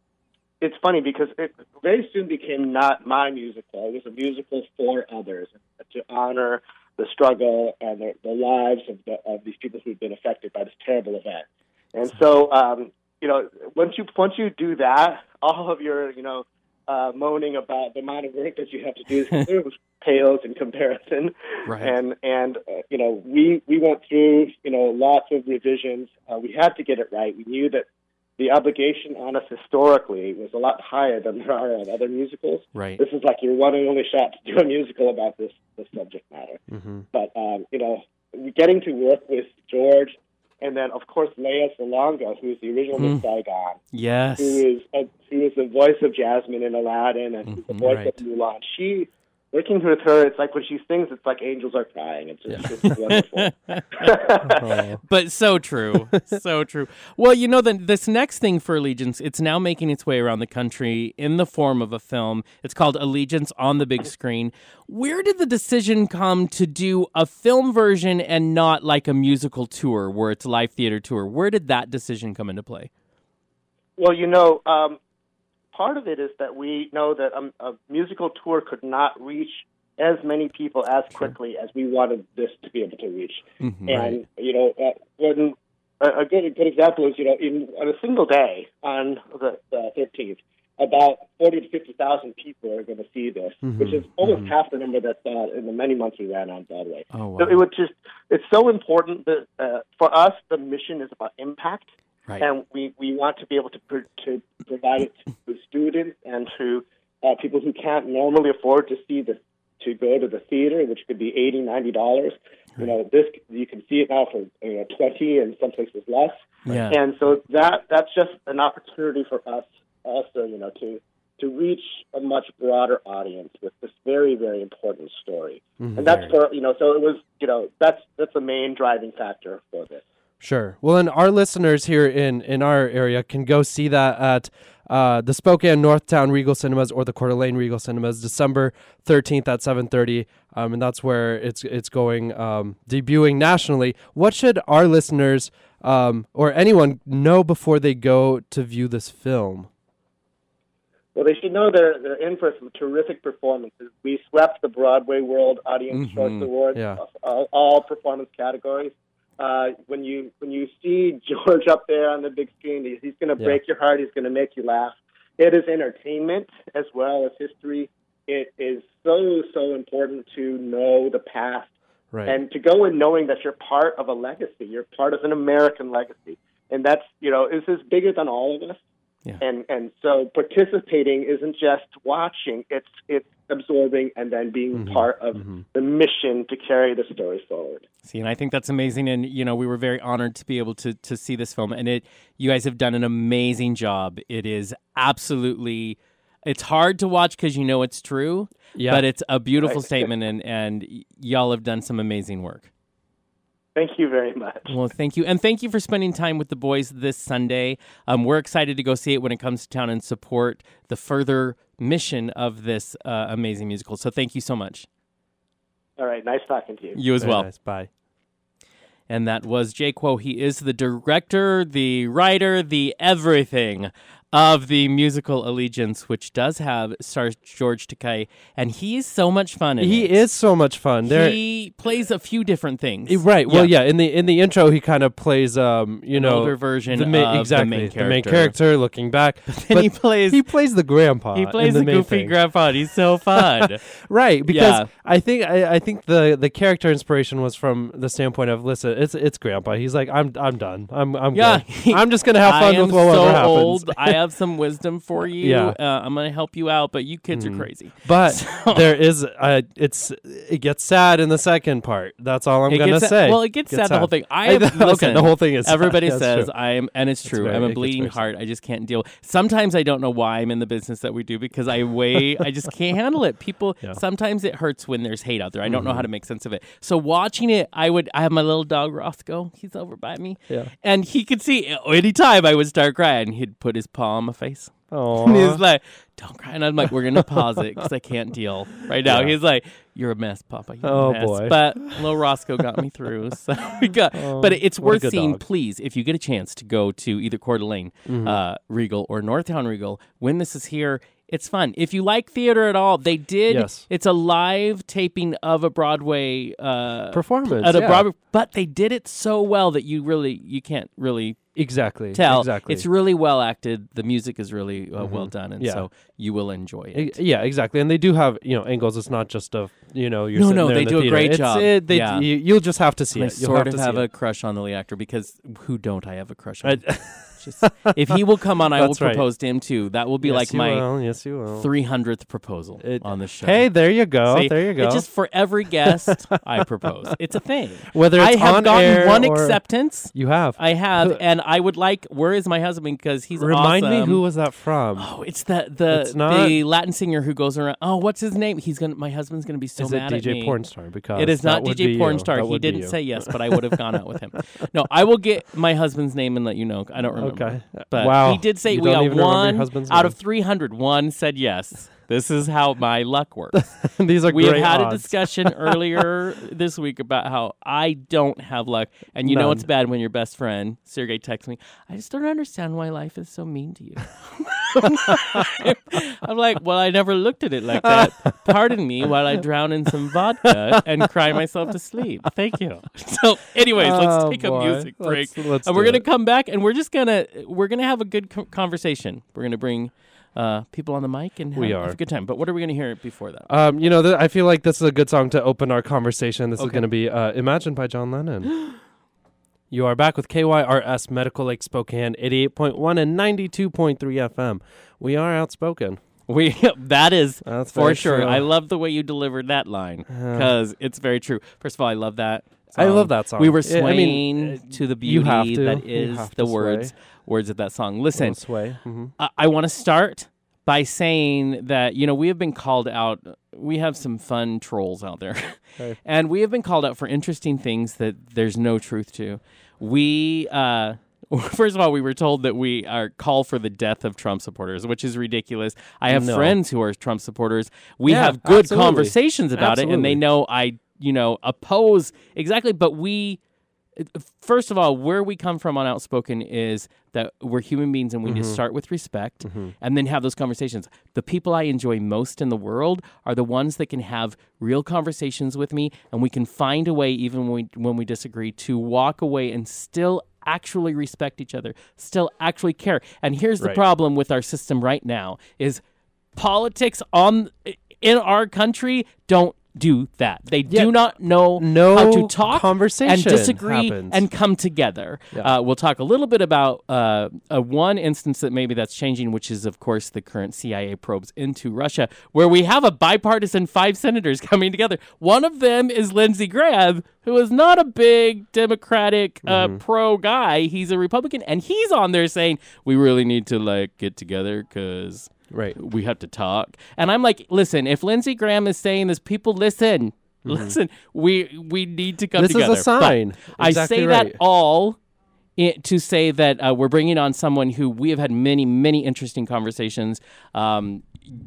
It's funny because it very soon became not my musical. It was a musical for others to honor the struggle and the, the lives of, the, of these people who've been affected by this terrible event. And so, um, you know, once you once you do that, all of your you know uh, moaning about the amount of work that you have to do pales in comparison. Right. And and uh, you know, we we went through you know lots of revisions. Uh, we had to get it right. We knew that the obligation on us historically was a lot higher than there are on other musicals. Right. This is like your one and only shot to do a musical about this this subject matter. Mm-hmm. But um, you know, getting to work with George, and then of course Lea Salonga, who is the original Miss mm. Saigon, Yes. who is a, who is the voice of Jasmine in Aladdin, and who's the voice right. of Mulan. She working with her, it's like when she sings, it's like angels are crying. It's just it's wonderful. Oh. but so true, so true. Well, you know, the, this next thing for Allegiance, it's now making its way around the country in the form of a film. It's called Allegiance on the big screen. Where did the decision come to do a film version and not like a musical tour, where it's a live theater tour? Where did that decision come into play? Well, you know, um, part of it is that we know that um, a musical tour could not reach as many people as quickly as we wanted this to be able to reach. Mhm. And you know, uh, when a, a good a good example is you know, in on a single day on the thirteenth, about forty to fifty thousand people are going to see this, which is almost half the number that's uh, in the many months we ran on Broadway. Oh, So wow. it would just it's so important that uh, for us the mission is about impact Right. and we, we want to be able to pro- to provide it to students and to uh, people who can't normally afford to see the to go to the theater, which could be eighty, ninety dollars. You know, this you can see it now for you know twenty and some places less. Yeah. And so that that's just an opportunity for us also, you know, to to reach a much broader audience with this very very important story. And that's for you know, so it was you know that's that's the main driving factor for this. Sure. Well, and our listeners here in in our area can go see that at uh, the Spokane Northtown Regal Cinemas or the Coeur d'Alene Regal Cinemas, December thirteenth at seven thirty, um, and that's where it's it's going um, debuting nationally. What should our listeners um, or anyone know before they go to view this film? Well, they should know they're they're in for some terrific performances. We swept the Broadway World Audience Mhm. Choice Awards, Yeah. all, all performance categories. Uh, when you when you see George up there on the big screen, he's, he's going to Yeah. break your heart. He's going to make you laugh. It is entertainment as well as history. It is so so important to know the past Right. and to go in knowing that you're part of a legacy. You're part of an American legacy, and that's you know this is bigger than all of us. Yeah. And and so participating isn't just watching; it's it's absorbing and then being mm-hmm. part of mm-hmm. the mission to carry the story forward. See, and I think that's amazing. And you know, we were very honored to be able to to see this film, and it. You guys have done an amazing job. It is absolutely. It's hard to watch because you know it's true. Yeah. But it's a beautiful Right. statement, and and y'all have done some amazing work. Thank you very much. Well, thank you, and thank you for spending time with the boys this Sunday. Um, we're excited to go see it when it comes to town and support the further mission of this uh, amazing musical. So, thank you so much. All right, nice talking to you. You as Very well. nice. Bye. And that was Jay Kuo. He is the director, the writer, the everything of the musical Allegiance, which does have stars George Takei, and he's so much fun. In He it. is so much fun. There. He plays a few different things. Eh, Right. Well, yeah. In the in the intro, he kind of plays, um, you An know, older version the main, of the exactly main the main character. looking back. Then but he plays. he plays the grandpa. he plays the, the goofy thing. grandpa. and He's so fun. Right, because Yeah. I think I, I think the the character inspiration was from the standpoint of listen, it's it's grandpa. He's like, I'm I'm done. I'm I'm Yeah. I'm just gonna have fun with whatever so happens. Have some wisdom for you. Yeah. Uh, I'm going to help you out, but you kids Mhm. are crazy. But there is uh it's it gets sad in the second part. That's all I'm gonna say. Well, it gets, sad, the whole thing. I okay, listen, the whole thing is. Everybody That's says true. I am, and it's true. very- I'm a bleeding heart. I just can't deal. Sometimes I don't know why I'm in the business that we do because I weigh. I just can't handle it. People. Yeah. Sometimes it hurts when there's hate out there. I don't know how Mhm. to make sense of it. So watching it, I would. I have my little dog Roscoe. He's over by me, Yeah. and he could see anytime I would start crying, he'd put his paw on my face. Oh, And he's like, "Don't cry," and I'm like, "We're gonna pause it because I can't deal right now." Yeah. He's like, "You're a mess, Papa. You're Oh, a mess." boy. But little Roscoe got me through, so we got. Oh, but it's worth seeing. dog. Please, if you get a chance to go to either Coeur d'Alene, Mhm. uh, Regal, or Northtown Regal, when this is here. It's fun. If you like theater at all, they did. Yes. It's a live taping of a Broadway uh, performance at a yeah. Broadway, but they did it so well that you really you can't really exactly tell. exactly. It's really well acted. The music is really uh, well Mhm. done, and Yeah. so you will enjoy it. Yeah, exactly, and they do have you know angles. It's not just a you know you're No, no, they the do a great It's- job. It, they, Yeah. you, you'll just have to see it. You'll sort have of to have a crush on the lead actor because who don't I have a crush on? Just, if he will come on, I will That's right. propose to him too. That will be yes, like you my will, yes, you will. three hundredth proposal It- on the show. Hey, there you go. See, there you go. It just for every guest I propose. It's a thing. Whether I have on gotten air one or- acceptance. You have. I have, and I would like. Where is my husband? Because he's Remind me awesome. who was that from? Oh, it's the the It's not- the Latin singer who goes around. Oh, what's his name? He's gonna. My husband's gonna be so is it mad at DJ me. Pornstar? Because It is that not would be DJ you. Pornstar. That He would be didn't you. say yes, but I would have gone out with him. No, I will get my husband's name and let you know. I don't remember. Okay. But wow. he did say You we don't got even remember your one husband's out name. of 300. One said yes. This is how my luck works. These are we had a discussion earlier this week about how I don't have luck. And you know None. it's bad when your best friend, Sergey, texts me, I just don't understand why life is so mean to you. I'm like, well, I never looked at it like that. Pardon me while I drown in some vodka and cry myself to sleep. Thank you. So, anyways, let's Oh, take boy. a music break. Let's, let's and we're gonna it. come back and we're just gonna we're gonna have a good co- conversation. We're gonna bring uh, people on the mic and have, We have are. a good time. But what are we gonna hear before that? Um, you know, th- I feel like this is a good song to open our conversation. This is Okay. going to be uh, "Imagine" by John Lennon. you are back with KYRS Medical Lake Spokane, eighty-eight point one and ninety-two point three FM. We are outspoken. We that is That's for very sure. true. I love the way you delivered that line because it's very true. First of all, I love that. I love that song. We were Yeah, I swaying mean, uh, to the you beauty have to. that You is have the to words sway. words of that song. Listen, sway. Mhm. I, I want to start by saying that you know we have been called out. We have some fun trolls out there, Okay. and we have been called out for interesting things that there's no truth to. We. uh First of all, we were told that we are call for the death of Trump supporters, which is ridiculous. I have No. friends who are Trump supporters. We Yeah, have good absolutely. conversations about it, and Absolutely. they know I, you know, oppose exactly. But we, first of all, where we come from on Outspoken is that we're human beings and we Mm-hmm. just start with respect and then have those conversations. The people I enjoy most in the world are the ones that can have real conversations with me and we can find a way, even when we, when we disagree, to walk away and still actually respect each other, still actually care. And here's the Right. problem with our system right now is politics on in our country don't do that. They Yeah. do not know No how to talk conversation and disagree happens. and come together. Yeah. Uh, we'll talk a little bit about uh, uh, one instance that maybe that's changing, which is, of course, the current CIA probes into Russia, where we have a bipartisan five senators coming together. One of them is Lindsey Graham, who is not a big Democratic uh, Mm-hmm. pro guy. He's a Republican, and he's on there saying we really need to like get together because Right. we have to talk. And I'm like, listen, if Lindsey Graham is saying this, people listen. Listen, we we need to come Mm-hmm. This is a sign. But Exactly I say right. that all i to say that uh, we're bringing on someone who we have had many, many interesting conversations. Um,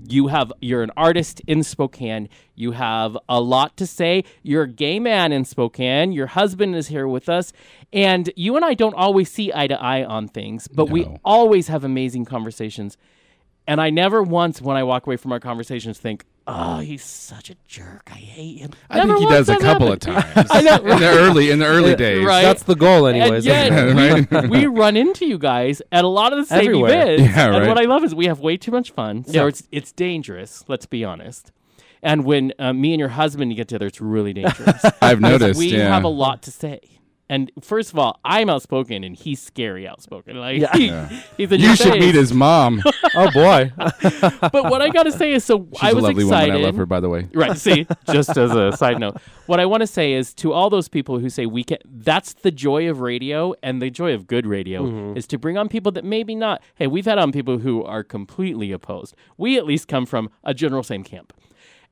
you have you're an artist in Spokane. You have a lot to say. You're a gay man in Spokane. Your husband is here with us, and you and I don't always see eye to eye on things, but we always have amazing conversations. And I never once, when I walk away from our conversations, think, "Oh, he's such a jerk. I hate him." I Never think he does a couple happened. of times I know, in the early in the early days. right. That's the goal, anyways. And yet. Right? we, we run into you guys at a lot of the same Everywhere. events. Yeah, And right. what I love is we have way too much fun. So Yeah. it's it's dangerous. Let's be honest. And when uh, me and your husband get together, it's really dangerous. I've noticed. we yeah. have a lot to say. And first of all, I'm outspoken and he's scary outspoken. Like Yeah. he- Yeah. he's in You should face. meet his mom. oh boy. But what I got to say is, so She's I was a lovely excited. woman. I love her, by the way. Right. See, just as a side note, what I want to say is to all those people who say we can, that's the joy of radio and the joy of good radio mm-hmm. is to bring on people that maybe not. Hey, we've had on people who are completely opposed. We at least come from a general same camp.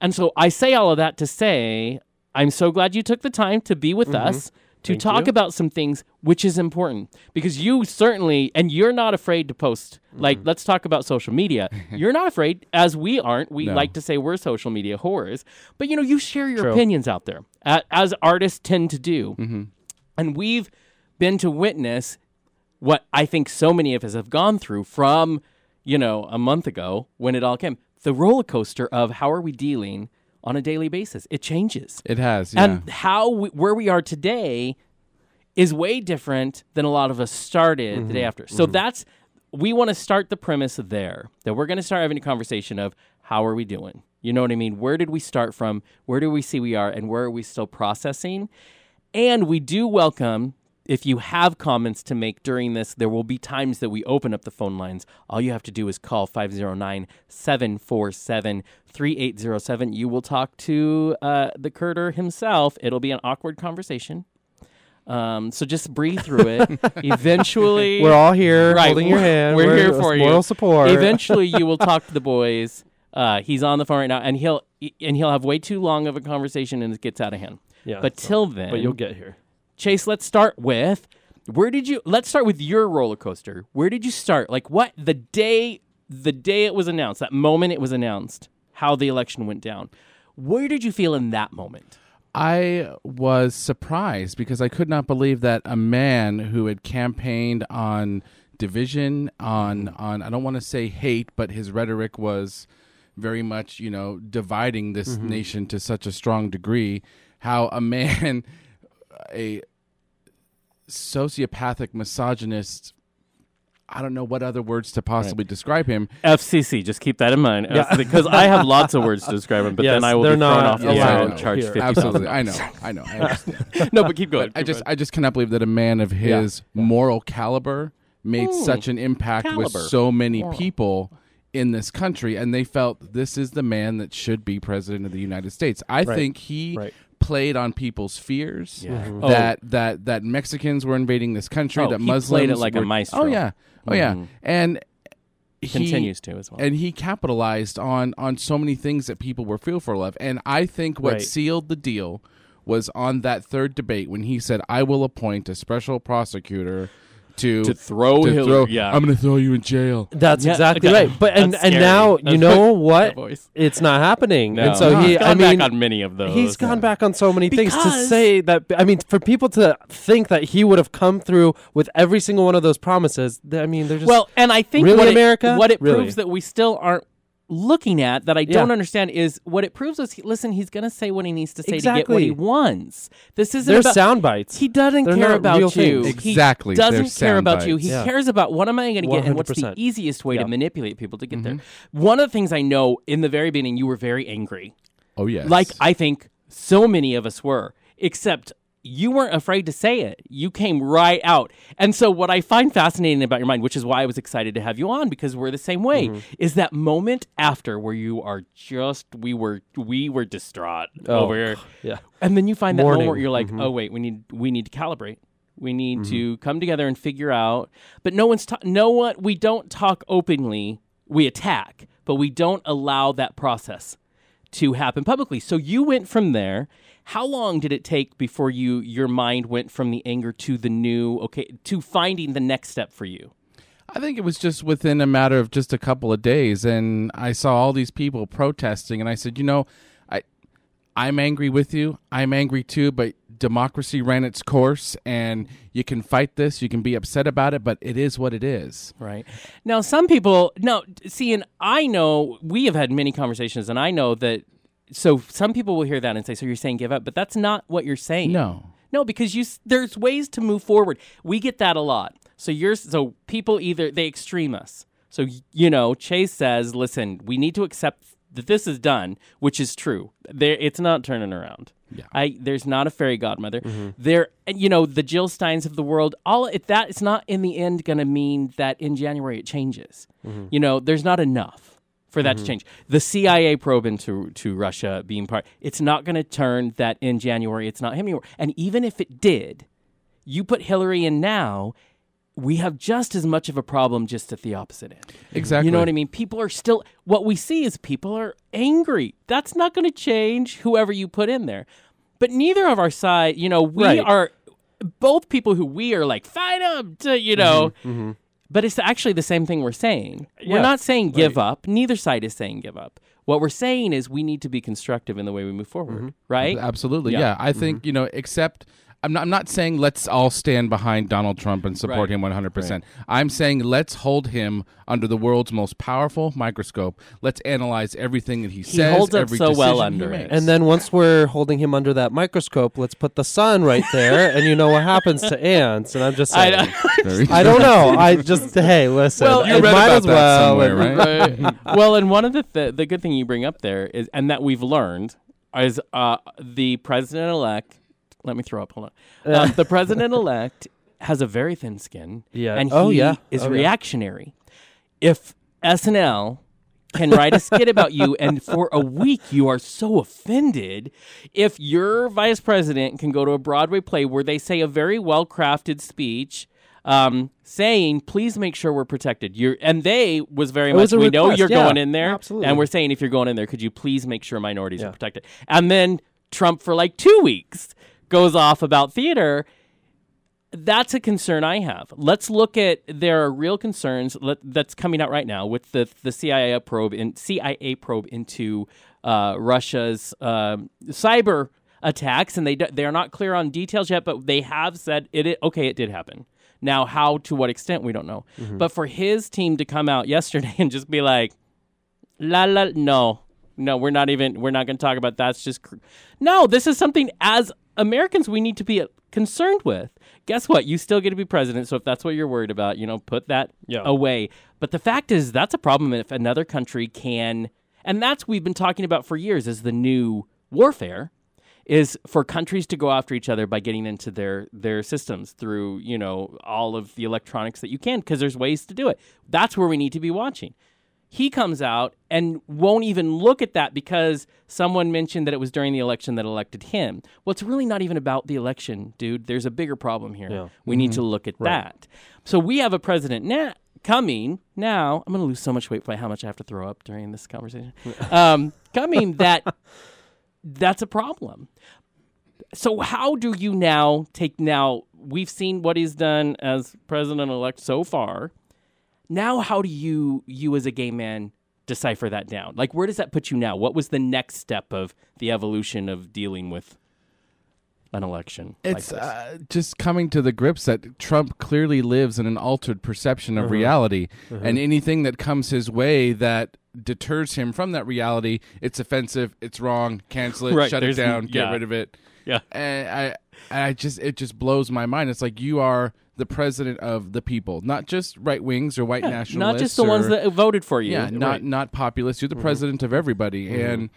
And so I say all of that to say, I'm so glad you took the time to be with mm-hmm. us to Thank talk you. about some things which is important because you certainly and you're not afraid to post mm-hmm. like let's talk about social media you're not afraid as we aren't we No. like to say we're social media whores but you know you share your True. opinions out there as artists tend to do mm-hmm. and we've been to witness what I think so many of us have gone through from, you know, a month ago when it all came. The roller coaster of how are we dealing on a daily basis? It changes. It has, yeah. And how we, where we are today is way different than a lot of us started the day mm-hmm. after. So mm-hmm. that's we want to start the premise there that we're going to start having a conversation of how are we doing? You know what I mean? Where did we start from? Where do we see we are and where are we still processing? And we do welcome if you have comments to make during this, there will be times that we open up the phone lines. All you have to do is call 509 747 3807. You will talk to uh, the Curter himself. It'll be an awkward conversation. Um, so just breathe through it. Eventually, We're all here Right, holding your we're- hand. we're here for you. moral support. Eventually, you will talk to the boys. Uh, he's on the phone right now, and he'll and he'll have way too long of a conversation, and it gets out of hand. Yeah, but so- till then, but you'll get here. Chase, let's start with where did you let's start with your roller coaster. Where did you start? Like what the day the day it was announced, that moment it was announced, how the election went down. Where did you feel in that moment? I was surprised because I could not believe that a man who had campaigned on division, on on I don't want to say hate, but his rhetoric was very much, you know, dividing this mm-hmm. nation to such a strong degree, how a man a sociopathic misogynist I don't know what other words to possibly describe him. FCC, just keep that in mind. Because I have lots of words to describe him, but Yes, then I will they're be thrown not off the allowed air and charged fifty Absolutely. I know. I know. I no, but keep going. I keep just going. I just cannot believe that a man of his moral caliber made Ooh, such an impact with so many people in this country and they felt this is the man that should be president of the United States. I Right. think he Right. Played on people's fears Yeah. Mhm. that that that Mexicans were invading this country Oh, that he Muslims played it like a were- maestro. Oh yeah. Oh yeah. Mhm. And he continues to as well. and he capitalized on on so many things that people were fearful of and i think what Right. sealed the deal was on that third debate when he said i will appoint a special prosecutor to to throw to Hillary, throw- yeah. i'm going to throw you in jail That's Yeah, exactly okay. right. But and and scary. now you know that what? It's not happening. No. And so No. he, He's gone I mean, back on many of those. He's gone back on so many things to say that. I mean, for people to think that he would have come through with every single one of those promises. th- I mean, they're just Well, and I think Really, what America? it, what it Really? proves that we still aren't looking at that I don't Yeah. understand is what it proves is he, listen, he's going to say what he needs to say to get what he wants. This isn't they're about sound bites. he doesn't They're care about you. things. He Exactly. They're doesn't care sound about you. He Yeah. cares about what am I going to get and what's the easiest way Yeah. to manipulate people to get there. Mm-hmm. One of the things I know in the very beginning, you were very angry. oh yes Like I think so many of us were, except you weren't afraid to say it. You came right out. And so what I find fascinating about your mind, which is why I was excited to have you on because we're the same way, Mm-hmm. is that moment after where you are just we were we were distraught Oh, over here. yeah. And then you find that moment where you're like, Mhm. "Oh wait, we need we need to calibrate. We need Mm-hmm. to come together and figure out." But no one's ta- no one we don't talk openly. We attack, but we don't allow that process to happen publicly. So you went from there. How long did it take before you your mind went from the anger to the new okay to finding the next step for you? I think it was just within a matter of just a couple of days, and I saw all these people protesting, and I said, you know, I, I'm angry with you. I'm angry too, but democracy ran its course, and you can fight this. You can be upset about it, but it is what it is. Right. Now, some people, no, see, and I know we have had many conversations, and I know that. So some people will hear that and say, "So you're saying give up?" But that's not what you're saying. No. no, because you there's ways to move forward. We get that a lot. So you're so people either they extreme us. So you know, Chase says, "Listen, we need to accept that this is done," which is true. There, it's not turning around. Yeah. I there's not a fairy godmother. Mm-hmm. There, you know, the Jill Steins of the world. All it, that it's not in the end going to mean that in January it changes. Mm-hmm. You know, there's not enough for that to change. The CIA probe into to Russia being part. It's not going to turn that in January. It's not him anymore. And even if it did, you put Hillary in now. We have just as much of a problem, just at the opposite end. Exactly. You know what I mean? People are still, what we see is people are angry. That's not going to change whoever you put in there. But neither of our side, you know, we Right. are both people who we are like, fight them to, you know. Mm-hmm, But it's actually the same thing we're saying. Yeah, We're not saying give up. Neither side is saying give up. What we're saying is we need to be constructive in the way we move forward, Mm-hmm. right? Absolutely. Yeah. Yeah. I think, you know, except I'm not, I'm not saying let's all stand behind Donald Trump and support Right. him 100%. I'm saying let's hold him under the world's most powerful microscope. Let's analyze everything that he, He says. holds up every so well decision he under it. makes. And then once we're holding him under that microscope, let's put the sun right there, and you know what happens to ants. And I'm just saying, I, I, don't know. I just hey, listen. Well, you read might about as that well. somewhere, and- right? well, and one of the th- the good thing you bring up there is, and that we've learned is uh, the president elect. Let me throw up. Hold on. Um, the president elect has a very thin skin. Yeah. and he Oh, yeah. is Oh, yeah. reactionary. If SNL can write a skit about you, and for a week you are so offended. If your vice president can go to a Broadway play where they say a very well crafted speech. Um, saying, please make sure we're protected. You're, and they was very It much. was we know you're yeah. going in there, Absolutely. and we're saying if you're going in there, could you please make sure minorities Yeah. are protected? And then Trump for like two weeks goes off about theater. That's a concern I have. Let's look at there are real concerns let, that's coming out right now with the the CIA probe in CIA probe into uh, Russia's um cyber attacks, and they they are not clear on details yet, but they have said it. it okay, it did happen. Now, how to what extent we don't know. But for his team to come out yesterday and just be like, La la no. No, we're not even we're not going to talk about that. It's just cr- No, this is something as Americans we need to be uh, concerned with. Guess what? You still get to be president, so if that's what you're worried about, you know, put that Yeah. away. But the fact is that's a problem if another country can and that's we've been talking about for years is the new warfare is for countries to go after each other by getting into their their systems through you know all of the electronics that you can because there's ways to do it that's where we need to be watching he comes out and won't even look at that because someone mentioned that it was during the election that elected him. Well it's really not even about the election dude. There's a bigger problem here. Yeah. we need to look at that. So we have a president now coming now. I'm going to lose so much weight by how much i have to throw up during this conversation. Um, coming that that's a problem. So how do you now take now we've seen what he's done as president elect so far. Now how do you you as a gay man decipher that down? Like where does that put you now? What was the next step of the evolution of dealing with an election? It's this? uh, just coming to the grips that Trump clearly lives in an altered perception Uh-huh. of reality, and anything that comes his way that deters him from that reality, it's offensive, it's wrong, cancel it, Right, shut it there's- down, get rid of it. Yeah. and I, I just it just blows my mind. It's like you are the president of the people, not just right wings or white Yeah, nationalists, not just the ones that voted for you. yeah, not Right. Mm-hmm. not populists. You're the president of everybody, and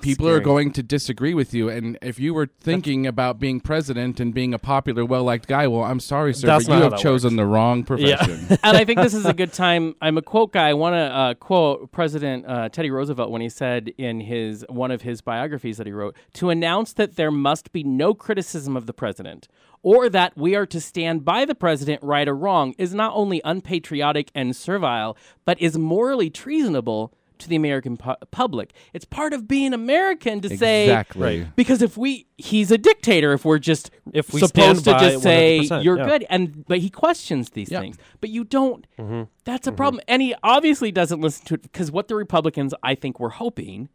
people are going to disagree with you. And if you were thinking about being president and being a popular, well liked guy, well, I'm sorry, sir, That's but you have chosen the wrong profession. and I think this is a good time. I'm a quote guy. I want to uh, quote President uh, Teddy Roosevelt when he said in his one of his biographies that he wrote to announce that there must be no criticism of the president or that we are to stand by the president, right or wrong, is not only unpatriotic and servile, but is morally treasonable to the American pu- public. It's part of being American to say exactly. Right. because if we he's a dictator if we're just If we supposed to just say you're yeah. good and but he questions these Yeah. things but you don't Mm-hmm. that's a problem and he obviously doesn't listen to it because what the republicans i think were hoping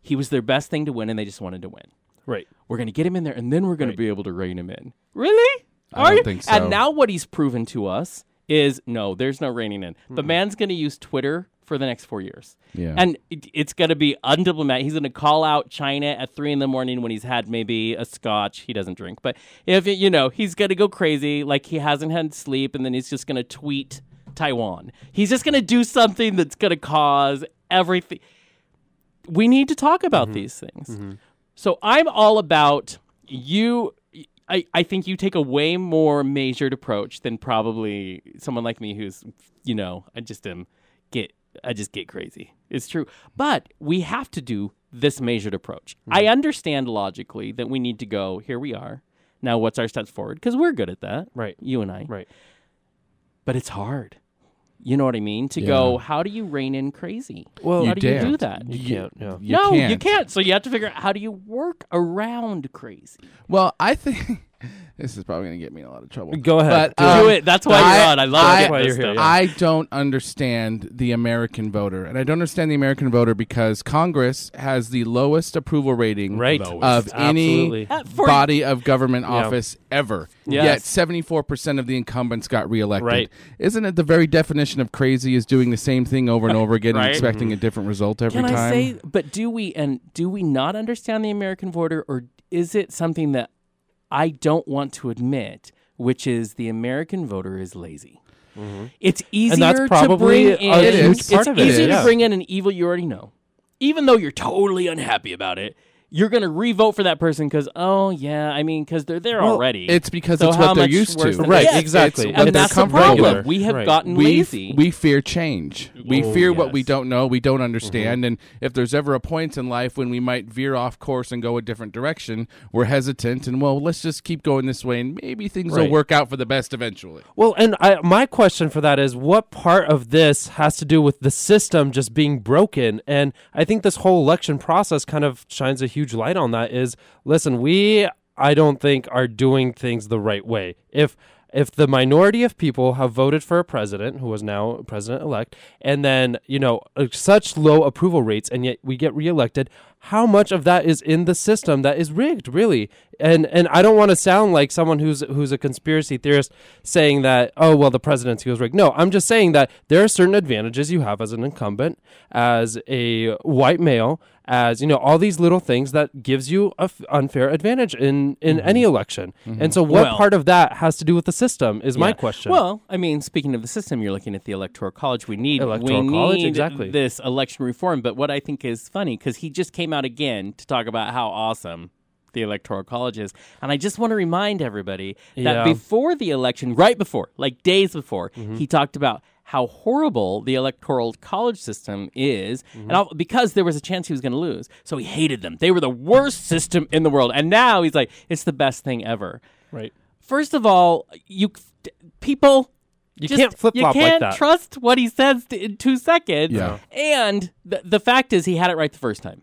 he was their best thing to win and they just wanted to win Right. we're going to get him in there and then we're going to be able to rein him in really I Are don't you? think so. and now what he's proven to us is no there's no reining in the man's going to use twitter for the next four years Yeah. and it, it's going to be undiplomatic. He's going to call out China at three in the morning when he's had maybe a scotch. He doesn't drink, but if it, you know, he's going to go crazy like he hasn't had sleep, and then he's just going to tweet Taiwan. He's just going to do something that's going to cause everything. We need to talk about mm-hmm. these things. Mm-hmm. So I'm all about you. I, I think you take a way more measured approach than probably someone like me who's, you know, I just am get I just get crazy. It's true. But we have to do this measured approach. I mm-hmm. understand logically that we need to go, here we are. Now what's our steps forward? Because we're good at that. Right. You and I. Right. But it's hard. You know what I mean? To go, how do you rein in crazy? Well, how You do you do that? You can't. Yeah. You no, can't. you can't. So you have to figure out how do you work around crazy. Well, I think this is probably going to get me in a lot of trouble. Go ahead. But, Do um, it. That's why you're on. I love I, getting why you're here, yeah. I don't understand the American voter, and I don't understand the American voter because Congress has the lowest approval rating Right. of Absolutely. any for- body of government Yeah. office ever. Yes. Yet seventy-four percent of the incumbents got reelected. Right. Isn't it the very definition of crazy is doing the same thing over and over again Right. and expecting a different result every Can time? I say? But do we and do we not understand the American voter, or is it something that I don't want to admit, which is the American voter is lazy? Mm-hmm. It's easier that's probably to bring in. It is. It's part of it easier to bring in an evil you already know, even though you're totally unhappy about it. You're going to re-vote for that person because, oh yeah, I mean, because they're there Well, already. It's because So it's how what they're used to. Right, Yes, exactly. it's and what that's they're the comfortable problem. with. We have Right. gotten we lazy. we fear change. We Oh, fear what we don't know, we don't understand, mm-hmm. and if there's ever a point in life when we might veer off course and go a different direction, we're hesitant and well, let's just keep going this way, and maybe things will work out for the best eventually. Well, and I, my question for that is what part of this has to do with the system just being broken? And I think this whole election process kind of shines a huge light on that is listen, we I don't think are doing things the right way. If if the minority of people have voted for a president who is now president elect and then, you know, uh, such low approval rates and yet we get reelected, how much of that is in the system that is rigged really and and i don't want to sound like someone who's who's a conspiracy theorist saying that oh well the presidency was rigged no i'm just saying that there are certain advantages you have as an incumbent as a white male as you know all these little things that gives you a f- unfair advantage in in any election and so what Well- part of that has to do with the system is my question Well, I mean, speaking of the system, you're looking at the electoral college. We need Electoral we college, need exactly. this election reform. But what I think is funny because he just came out again to talk about how awesome the electoral college is, and I just want to remind everybody that Yeah. before the election, right before, like days before, Mm-hmm. he talked about. How horrible the electoral college system is, Mm-hmm. and all, because there was a chance he was going to lose, so he hated them. They were the worst system in the world, and now he's like, "It's the best thing ever." right First of all, you people You just- can't flip-flop You like can't that. trust what he says t- in two seconds. Yeah. And the the fact is, he had it right the first time.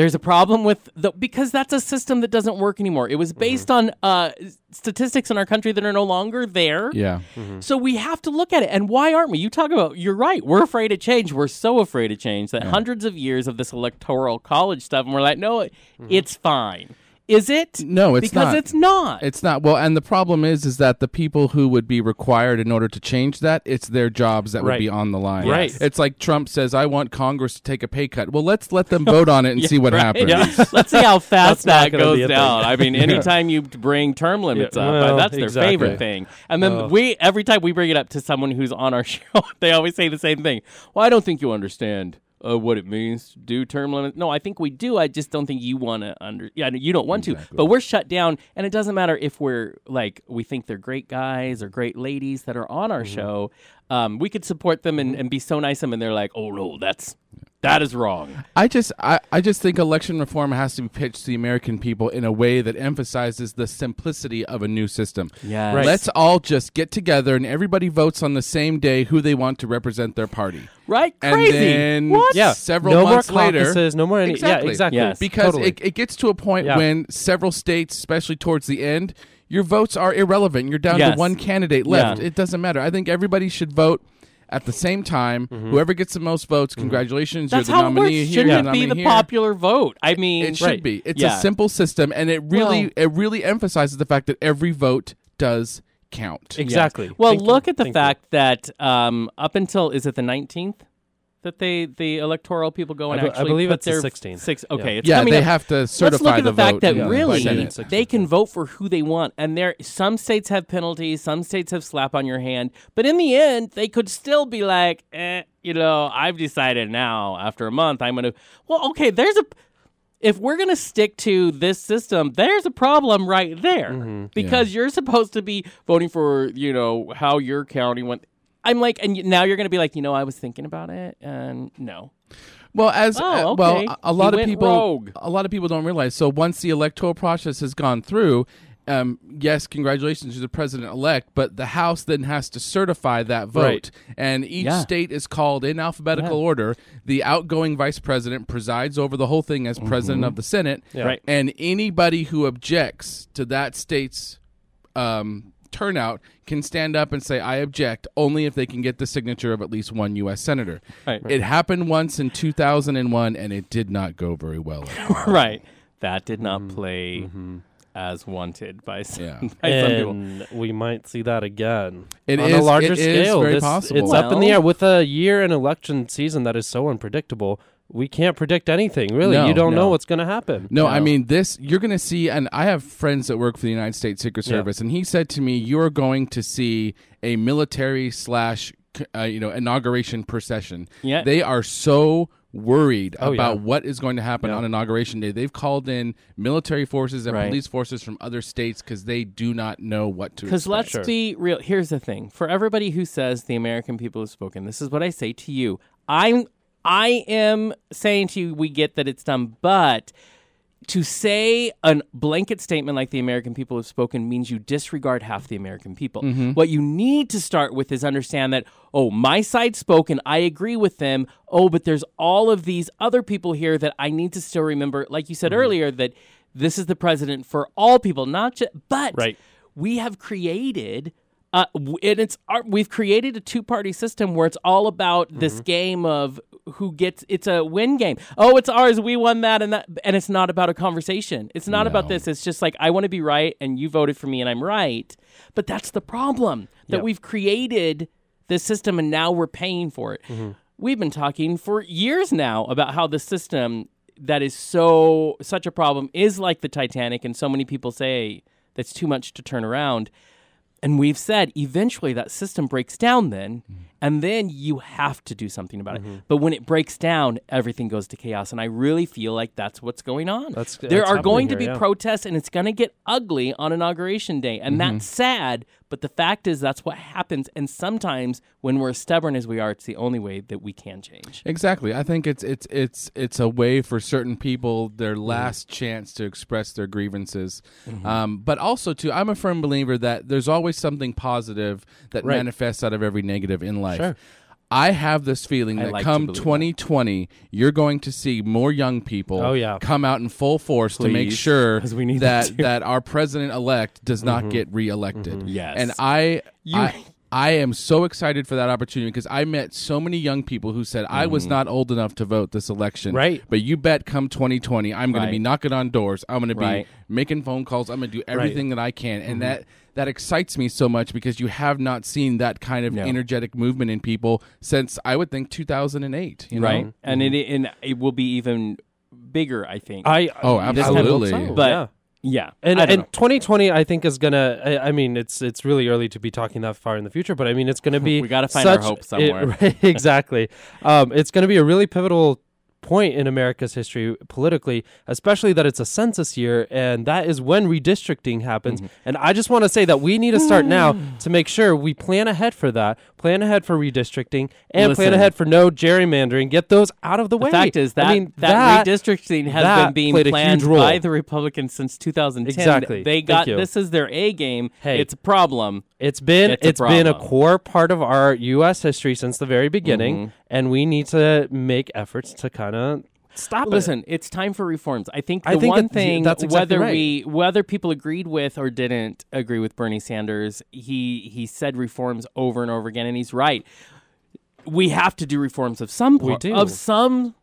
There's a problem with the because that's a system that doesn't work anymore. It was based Mm-hmm. on uh, statistics in our country that are no longer there. Yeah. So we have to look at it. And why aren't we? You talk about, you're right. We're afraid of change. We're so afraid of change that hundreds of years of this electoral college stuff, and we're like, no, it- it's fine. Is it? No, it's because not. it's not. It's not well, and the problem is, is that the people who would be required in order to change that, it's their jobs that would be on the line. Right. It's like Trump says, "I want Congress to take a pay cut." Well, let's let them vote on it and see what Right? happens. Yeah. Let's see how fast that goes be a thing. down. I mean, anytime you bring term limits Yeah, up, well, that's their exactly. favorite thing. And then we, every time we bring it up to someone who's on our show, they always say the same thing. Well, I don't think you understand. Uh, what it means to do term limits? No, I think we do. I just don't think you want to under. Yeah, you don't want to. But we're shut down, and it doesn't matter if we're like we think they're great guys or great ladies that are on our show. Um, we could support them and, and be so nice to them, and they're like, "Oh no, that's that is wrong." I just I, I just think election reform has to be pitched to the American people in a way that emphasizes the simplicity of a new system. Yes. Right. Let's all just get together and everybody votes on the same day who they want to represent their party. Right? And Crazy. then what? yeah several no months more later caucuses, no more any Exactly. yeah exactly Yes. because Totally. it, it gets to a point Yeah. when several states, especially towards the end, your votes are irrelevant. You're down Yes. to one candidate left. Yeah. It doesn't matter. I think everybody should vote at the same time. Mm-hmm. Whoever gets the most votes, congratulations, That's you're the how it nominee works. here. Shouldn't you're it be the here. popular vote? I mean, It should Right. be. It's Yeah. a simple system, and it really Well- it really emphasizes the fact that every vote does count. exactly Well, Thank you. look at the Thank you. fact that um, up until is it the nineteenth that they the electoral people go and I be- I actually believe put it's the their 16th. Six. Okay, Yeah. it's Yeah, coming they up. have to Let's certify look at the, the, fact vote that yeah, by really Senate. they can vote for who they want, and there some states have penalties, some states have slap on your hand, but in the end, they could still be like, eh, you know, I've decided now after a month I'm gonna. Well, okay, there's a if we're going to stick to this system, there's a problem right there Mm-hmm. because you're supposed to be voting for, you know, how your county went. I'm like, and now you're going to be like, you know, I was thinking about it, and no. Well, as Oh, uh, well, a- a lot He of people, rogue. a lot of people don't realize. So once the electoral process has gone through, um, yes, congratulations to the president elect, but the House then has to certify that vote, Right. and each Yeah. state is called in alphabetical Yeah. order. The outgoing vice president presides over the whole thing as president of the Senate, Yeah. Right. and anybody who objects to that state's um, turnout can stand up and say, I object, only if they can get the signature of at least one U.S. Senator. Right. It happened once in 2001, and it did not go very well. at all. right. That did not mm-hmm. play mm-hmm. as wanted by some, Yeah. by some people. and we might see that again It on is- a larger it is scale. very This- possible. It's up in the air with a year and election season that is so unpredictable. We can't predict anything. Really, No, you don't know what's going to happen. No, I mean this. You're going to see, and I have friends that work for the United States Secret Yeah. Service, and he said to me, "You are going to see a military slash, uh, you know, inauguration procession. Yeah. they are so." Worried Oh, about yeah. what is going to happen Yeah. on inauguration day. They've called in military forces and Right. police forces from other states because they do not know what to. Because let's Sure. be real. Here's the thing: for everybody who says the American people have spoken, this is what I say to you. I'm I am saying to you, we get that it's done, but to say a blanket statement like the American people have spoken means you disregard half the American people. Mm-hmm. What you need to start with is understand that, oh, my side spoken, I agree with them. Oh, but there's all of these other people here that I need to still remember, like you said mm-hmm. earlier, that this is the president for all people, not just, but Right. we have created uh, and it's our, we've created a two-party system where it's all about this Mm-hmm. game of who gets it's a win game. Oh, it's ours. We won that and that and it's not about a conversation. It's not about this. It's just like I want to be right and you voted for me and I'm right. But that's the problem that Yeah. we've created this system and now we're paying for it. Mm-hmm. We've been talking for years now about how the system that is so such a problem is like the Titanic and so many people say that's too much to turn around. And we've said eventually that system breaks down then, mm. And then you have to do something about it. Mm-hmm. But when it breaks down, everything goes to chaos. And I really feel like that's what's going on. That's- there that's are going to be yeah. protests, and it's going to get ugly on inauguration day. And mm-hmm. that's sad. But the fact is, that's what happens. And sometimes when we're as stubborn as we are, it's the only way that we can change. Exactly. I think it's it's it's it's a way for certain people their mm-hmm. last chance to express their grievances. Um, but also too, I'm a firm believer that there's always something positive that Right. manifests out of every negative in life. Sure. I have this feeling I that like to come believe that. 2020, you're going to see more young people Oh, yeah. come out in full force to make Please, sure 'cause we need them that to. that our president elect does not mm-hmm. get reelected. Mm-hmm. Yes. And I You- I I am so excited for that opportunity because I met so many young people who said I was mm-hmm. not old enough to vote this election. Right. But you bet come 2020 I'm going to be knocking on doors. I'm going to be Right. making phone calls. I'm going to do everything that I can. And mm-hmm. that that excites me so much because you have not seen that kind of No. energetic movement in people since I would think 2008, you know? right? And mm-hmm. it and it will be even bigger, I think. I Oh, I just kind of hope absolutely. but yeah. Yeah, And and know. 2020, I think is gonna. I, I mean, it's it's really early to be talking that far in the future, but I mean, it's gonna be. We gotta find our such- hope it- somewhere. right, exactly. Um, it's gonna be a really pivotal point in America's history politically, especially that it's a census year, and that is when redistricting happens. Mm-hmm. And I just want to say that we need to start now to make sure we plan ahead for that, plan ahead for redistricting, and plan ahead for no gerrymandering. Get those out of the, The way. fact is that I mean, that, redistricting has that been being a planned by the Republicans since 2010. Exactly. They got this is their A game. Hey. It's a problem. It's been It's a it's been a core part of our U.S. history since the very beginning, Mm-hmm. And we need to make efforts to kind of stop it. Listen, it's time for reforms. I think the I think one that- thing, that's exactly whether right. we whether people agreed with or didn't agree with Bernie Sanders, he he said reforms over and over again, and he's right. We have to do reforms of some do. of some,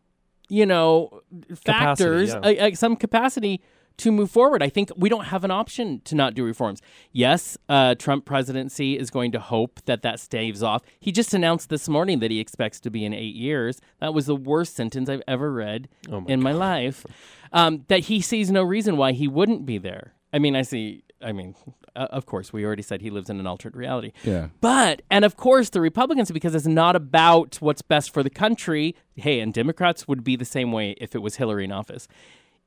you know, factors, yeah. uh, uh, some capacity to move forward. I think we don't have an option to not do reforms. Yes, uh, Trump presidency is going to hope that that staves off. He just announced this morning that he expects to be in eight years. That was the worst sentence I've ever read Oh my in my life. Um, that he sees no reason why he wouldn't be there. I mean, I see. I mean, uh, of course, we already said he lives in an altered reality. Yeah. But, and of course, the Republicans, because it's not about what's best for the country. Hey, and Democrats would be the same way if it was Hillary in office.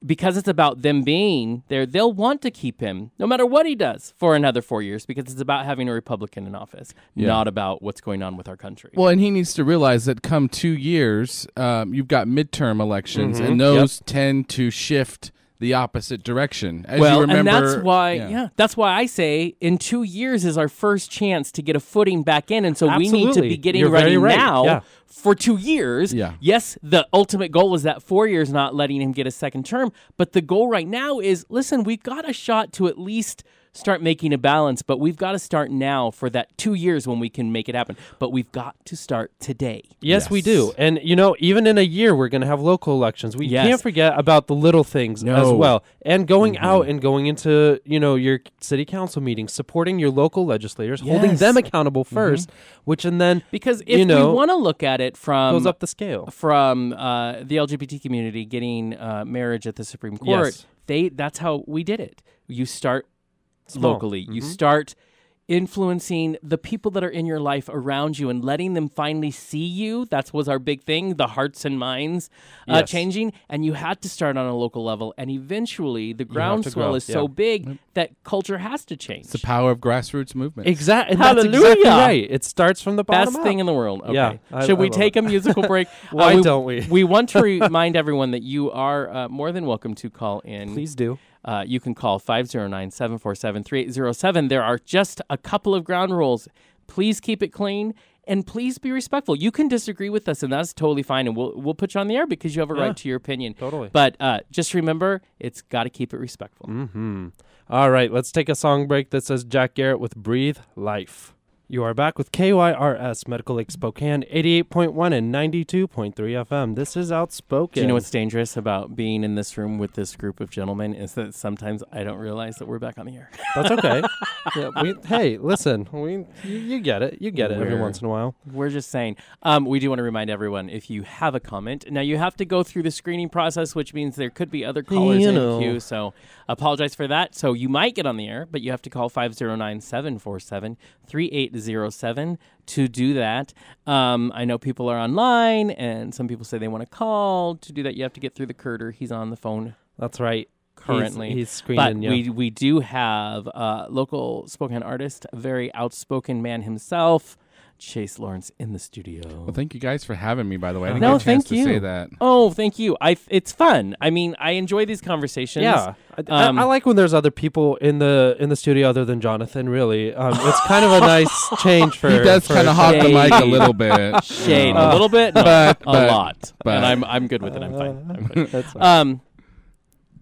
Because it's about them being there, they'll want to keep him no matter what he does for another four years because it's about having a Republican in office, Yeah. not about what's going on with our country. Well, and he needs to realize that come two years, um, you've got midterm elections, Mm-hmm. and those tend to shift the opposite direction. As well, you remember, and that's why, yeah. that's why I say in two years is our first chance to get a footing back in, and so we need to be getting You're ready right. now Yeah. for two years. Yeah. Yes, the ultimate goal was that four years, not letting him get a second term, but the goal right now is listen, we've got a shot to at least start making a balance, but we've got to start now for that two years when we can make it happen. But we've got to start today. Yes, we do. And you know, even in a year, we're going to have local elections. We Yes. can't forget about the little things as well. And going out and going into you know your city council meetings, supporting your local legislators, holding them accountable 1st which and then Because if you know we want to look at it from goes up the scale. from uh, the LGBT community getting uh, marriage at the Supreme Court. Yes. They that's how we did it. You start Small. locally. You start influencing the people that are in your life around you and letting them finally see you. That was our big thing, the hearts and minds uh, Yes. changing. And you had to start on a local level. And eventually, the groundswell is yeah. so big that culture has to change. it's the power of grassroots movement. Exactly. That's exactly Hallelujah. right. It starts from the bottom Best thing in the world. Okay. Yeah, I- Should I we take it. a musical break? Uh, Why don't we? We want to remind everyone that you are uh, more than welcome to call in. Please do. Uh, you can call 509 747 3807. There are just a couple of ground rules. Please keep it clean and please be respectful. You can disagree with us, and that's totally fine. And we'll, we'll put you on the air because you have a Yeah. right to your opinion. Totally. But uh, just remember, it's got to keep it respectful. Mm-hmm. All right, let's take a song break that says Jack Garratt with Breathe Life. You are back with KYRS Medical Lake Spokane 88.1 and 92.3 FM. This is Outspoken. Do you know what's dangerous about being in this room with this group of gentlemen is that sometimes I don't realize that we're back on the air. That's okay. yeah, we, hey, listen, we you, you get it. You get it every We're- once in a while. We're just saying. Um, we do want to remind everyone if you have a comment. Now you have to go through the screening process, which means there could be other callers You in know. queue. So apologize for that. So you might get on the air, but you have to call 509-747-3807 to do that. Um, I know people are online, and some people say they want to call. To do that, you have to get through the Curter. He's on the phone That's right. currently. he's, he's but yeah. we we do have a local Spokane artist, a very outspoken man himself, Chase Lawrence, in the studio. Well, thank you guys for having me. By the way, I didn't No, get a chance thank to you. say that. Oh, thank you. I it's fun. I mean, I enjoy these conversations. yeah, I, Um, I, I like when there's other people in the in the studio other than Jonathan. Really, um, it's kind of a nice change for. He does kind of hog the mic a little bit. Shade Uh, a little bit, no, but- a lot, but- and I'm I'm good with it. I'm fine. I'm fine. That's fine. Um,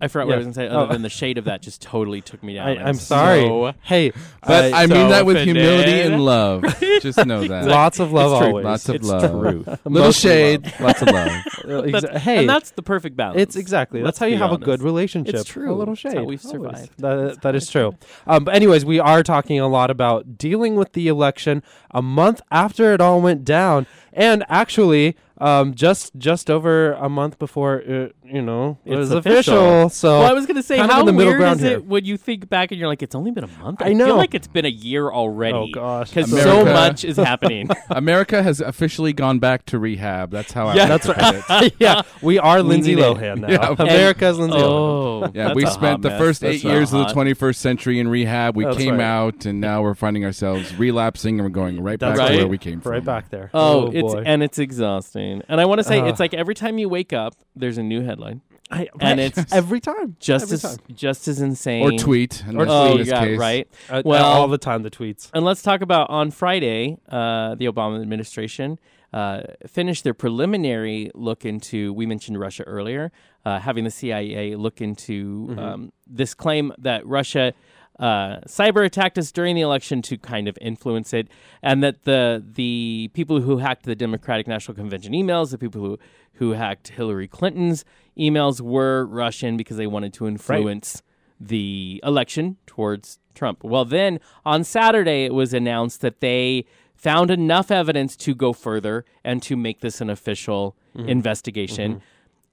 I forgot what I was going to say. Other Oh. than the shade of that, just totally took me down. I, I'm sorry. so- hey, But I, so mean that with offended. humility and love. Just know that. lots of love It's true. always. Lots of it's love. true. Little Mostly shade, lots of love. Uh, But- exa- hey, and that's the perfect balance. It's exactly. Let's That's how you be have a good relationship. It's true. A little That's shade. how we've Always. survived. That, that is true. Um, but anyways, we are talking a lot about dealing with the election a month after it all went down, and actually, um, just just over a month before it, you know it It's was official. official. So Well, I was going to say, how in the middle weird is here. it when you think back and you're like, it's only been a month? I feel know. like it's been a year already. oh gosh, Because so much is happening. America has officially gone back to rehab. That's how I Yeah, would that's right. it. yeah, we are Lindsay need it. Lohan now. Yeah. America's Lindsay Lohan. oh, Yeah, we spent the first That's eight a years of the 21st century in rehab. We That's came right. out, and now we're finding ourselves relapsing, and we're going right back That's to where we came from. Right back there. Oh, it's boy. and it's exhausting. And I want to say, Uh. it's like every time you wake up, there's a new headline, I, and it's every time. just Every as time. just as insane. Or tweet. Or this- Oh, in this yeah, case. right. Uh, Well- all the time the tweets. And let's talk about on Friday, uh, the Obama administration uh, finished their preliminary look into. We mentioned Russia earlier, uh, having the CIA look into um, this claim that Russia. Uh, cyber attacked us during the election to kind of influence it, and that the the people who hacked the Democratic National Convention emails, the people who who hacked Hillary Clinton's emails, were Russian because they wanted to influence the election towards Trump. Well, then on Saturday, it was announced that they found enough evidence to go further and to make this an official investigation.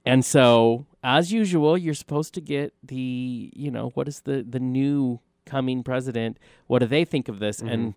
And so, as usual, you're supposed to get the, you know, what is the the new coming president? What do they think of this? And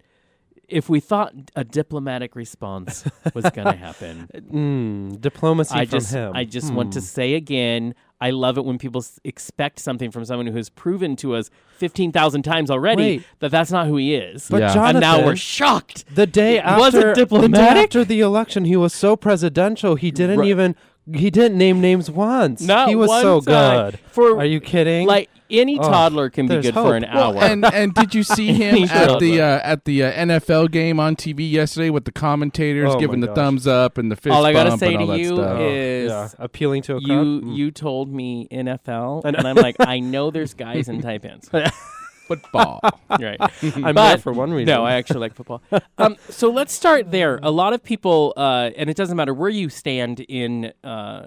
if we thought a diplomatic response was going to happen, Mm, diplomacy I from just him. I just want to say again, I love it when people s- expect something from someone who has proven to us 15,000 times already Wait. that that's not who he is. But Yeah. Jonathan, and now we're shocked. the day after Was it the day diplomatic? after the election, he was so presidential. He didn't Right. even he didn't name names once. Not he was one so time. good. For Are you kidding? like any Oh, toddler can be good hope. for an Well, hour. and and did you see him at the uh, at the uh, NFL game on TV yesterday with the commentators Oh giving the gosh. thumbs up and the fist All I gotta say to you stuff? Oh, is yeah, appealing to a you Mm. you told me NFL, and I'm like, I know there's guys in tight pants. Football. right. I'm But- there for one reason. No, I actually like football. um, so let's start there. A lot of people, uh, and it doesn't matter where you stand in uh,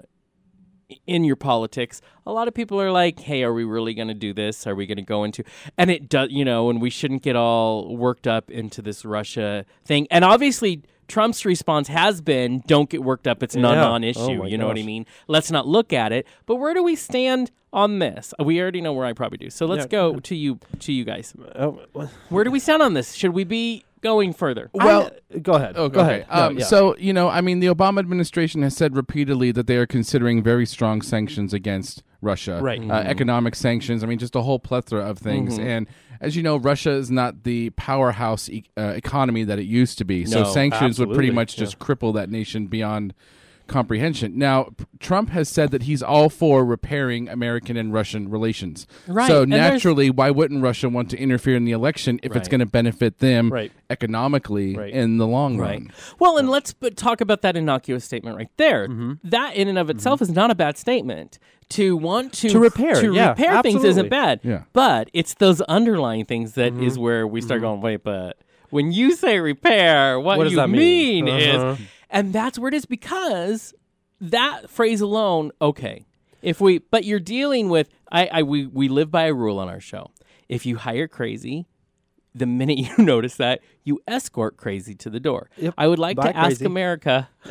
in your politics. A lot of people are like, "Hey, are we really going to do this? Are we going to go into?" And it does, you know, and we shouldn't get all worked up into this Russia thing. And obviously. Trump's response has been, "Don't get worked up. It's not Yeah. a non-issue." Oh you know what I mean? Let's not look at it. But where do we stand on this? We already know where I probably do. So let's Yeah. go to you, to you guys. Oh, Where do we stand on this? Should we be going further? Well, I- go ahead. Okay. Go ahead. No, Um, yeah. So you know, I mean, the Obama administration has said repeatedly that they are considering very strong sanctions against Russia. Right. Uh, economic sanctions. I mean, just a whole plethora of things. Mm-hmm. And as you know, Russia is not the powerhouse e- uh, economy that it used to be. So No, sanctions would pretty absolutely. much just cripple that nation beyond comprehension. Now, Trump has said that he's all for repairing American and Russian relations. Right, So and naturally, why wouldn't Russia want to interfere in the election if it's going to benefit them Right. economically Right. in the long Right. run? Well, and let's but talk about that innocuous statement right there. Mm-hmm. That in and of itself is not a bad statement. To want to To repair, to yeah, repair things isn't bad. Yeah. But it's those underlying things that is Mm-hmm. where we start going, wait, but when you say repair, what, What does you that mean? Uh-huh. is and that's where it is because that phrase alone, okay. If we but you're dealing with I, I we, we live by a rule on our show. If you hire crazy, the minute you notice that, you escort crazy to the door. Yep. I would like Bye, to ask crazy. America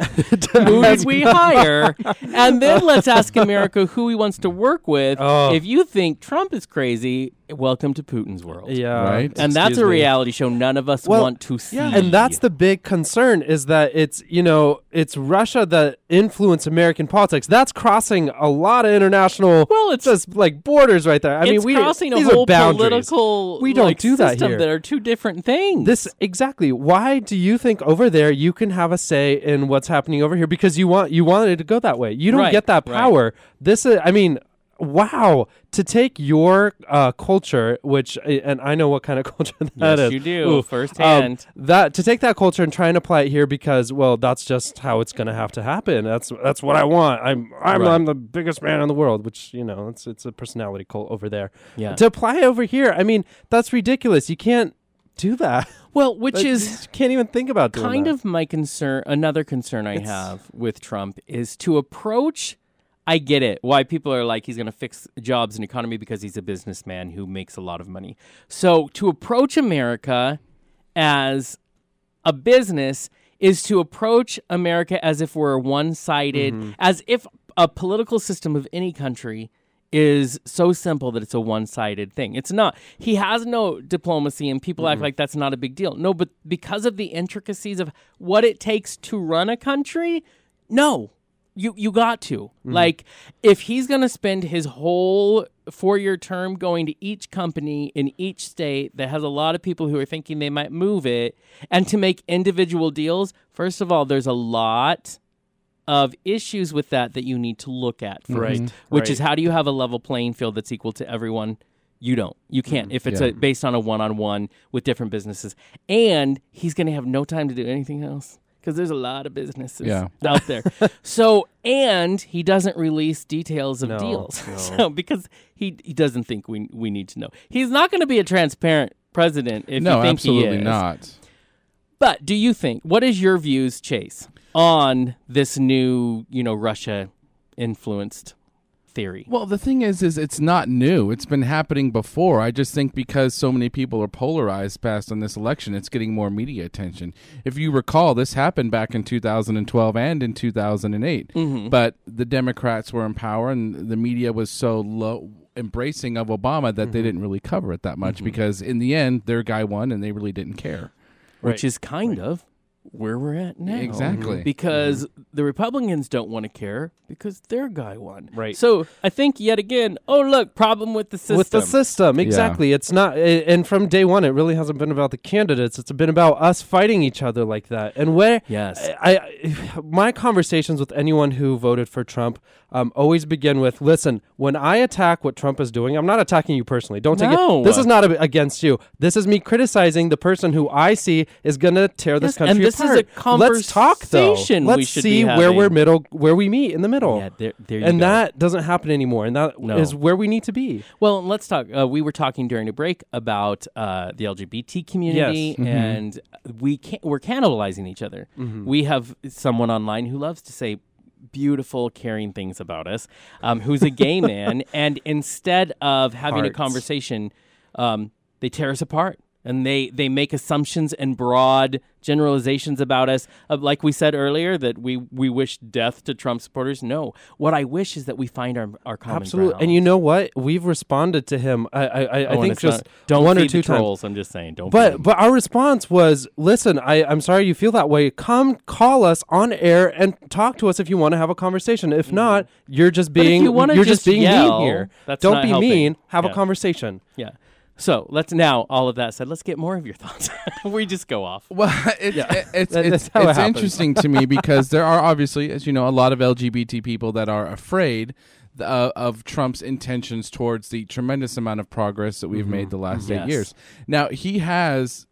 who did we hire? and then let's ask America who he wants to work with. Oh. If you think Trump is crazy, welcome to Putin's world. yeah, Right. And that's excuse a me. reality show none of us Well, want to see. Yeah, And that's the big concern is that it's you know it's Russia that influence American politics. That's crossing a lot of international Well, it's- just like borders right there. I mean, it's we crossing a whole are boundaries. political We don't like, do that system here. that are two different things. This exactly. Why do you think over there you can have a say in what's happening over here because you want you wanted it to go that way? You don't Right, get that right. power. This is. I mean. Wow, to take your uh, culture, which and I know what kind of culture that is. Yes, you do, Ooh, firsthand. Um, that to take that culture and try and apply it here because well, that's just how it's going to have to happen. That's that's what I want. I'm I'm Right. I'm the biggest man in the world, which you know it's it's a personality cult over there. Yeah. To apply over here, I mean that's ridiculous. You can't do that. well, which Like, is can't even think about doing kind that. of my concern. Another concern I It's- have with Trump is to approach. I get it. Why people are like he's going to fix jobs and economy because he's a businessman who makes a lot of money. So to approach America as a business is to approach America as if we're one-sided, Mm-hmm. as if a political system of any country is so simple that it's a one-sided thing. It's not. He has no diplomacy and people Mm-hmm. act like that's not a big deal. No, but because of the intricacies of what it takes to run a country, no. You you got to. Mm-hmm. Like if he's going to spend his whole 4-year term going to each company in each state that has a lot of people who are thinking they might move it and to make individual deals, first of all, there's a lot of issues with that that you need to look at first, Right, which right. is how do you have a level playing field that's equal to everyone you don't you can't if it's Yeah. a, based on a one-on-one with different businesses and he's going to have no time to do anything else because there's a lot of businesses Yeah. out there so and he doesn't release details of No, deals no. so because he, he doesn't think we, we need to know he's not going to be a transparent president if no, you think he absolutely is. not. But do you think what is your views, Chase, on this new, you know, Russia influenced theory? Well, the thing is, is it's not new. It's been happening before. I just think because so many people are polarized past on this election, it's getting more media attention. If you recall, this happened back in 2012 and in 2008. Mm-hmm. But the Democrats were in power, and the media was so low embracing of Obama that they Mm-hmm. didn't really cover it that much because in the end their guy won and they really didn't care. Which is kind of where we're at now. Exactly. Mm-hmm. Because mm-hmm. the Republicans don't want to care because their guy won. Right. So I think yet again, oh look, problem with the system. with the system exactly it's not a- and from day one it really hasn't been about the candidates it's been about us fighting each other like that and where Yes. I, I my conversations with anyone who voted for Trump um, always begin with listen when I attack what Trump is doing I'm not attacking you personally don't take No. it this is not a, against you this is me criticizing the person who I see is going to tear this Yes, and country this is a apart let's talk though conversation let's see where we're middle where we meet in the middle Yeah, there, there you and go. that doesn't happen anymore and that is No. where we need to be Well, let's talk. Uh, we were talking during a break about uh, the LGBT community, Yes. and we can't, we're cannibalizing each other. We have someone online who loves to say beautiful, caring things about us, um, who's a gay man, and instead of having a conversation, um, they tear us apart. And they, they make assumptions and broad generalizations about us. Of, like we said earlier, that we, we wish death to Trump supporters. No. What I wish is that we find our, our common Absolutely, ground. and you know what? We've responded to him. I, I, I, I Oh, think just not- don't one or two the times. trolls. I'm just saying, don't. But but our response was, listen, I, I'm sorry you feel that way. Come call us on air and talk to us if you want to have a conversation. If not, you're just Mm-hmm. being you you're just, just being yell, mean here. that's Don't be helping. mean. Have Yeah. a conversation. yeah. So let's now. All of that said, let's get more of your thoughts. we just go off. Well, it's it- it's That- it's, how it interesting to me because there are obviously, as you know, a lot of LGBT people that are afraid uh, of Trump's intentions towards the tremendous amount of progress that we've made the last eight years. Now he has.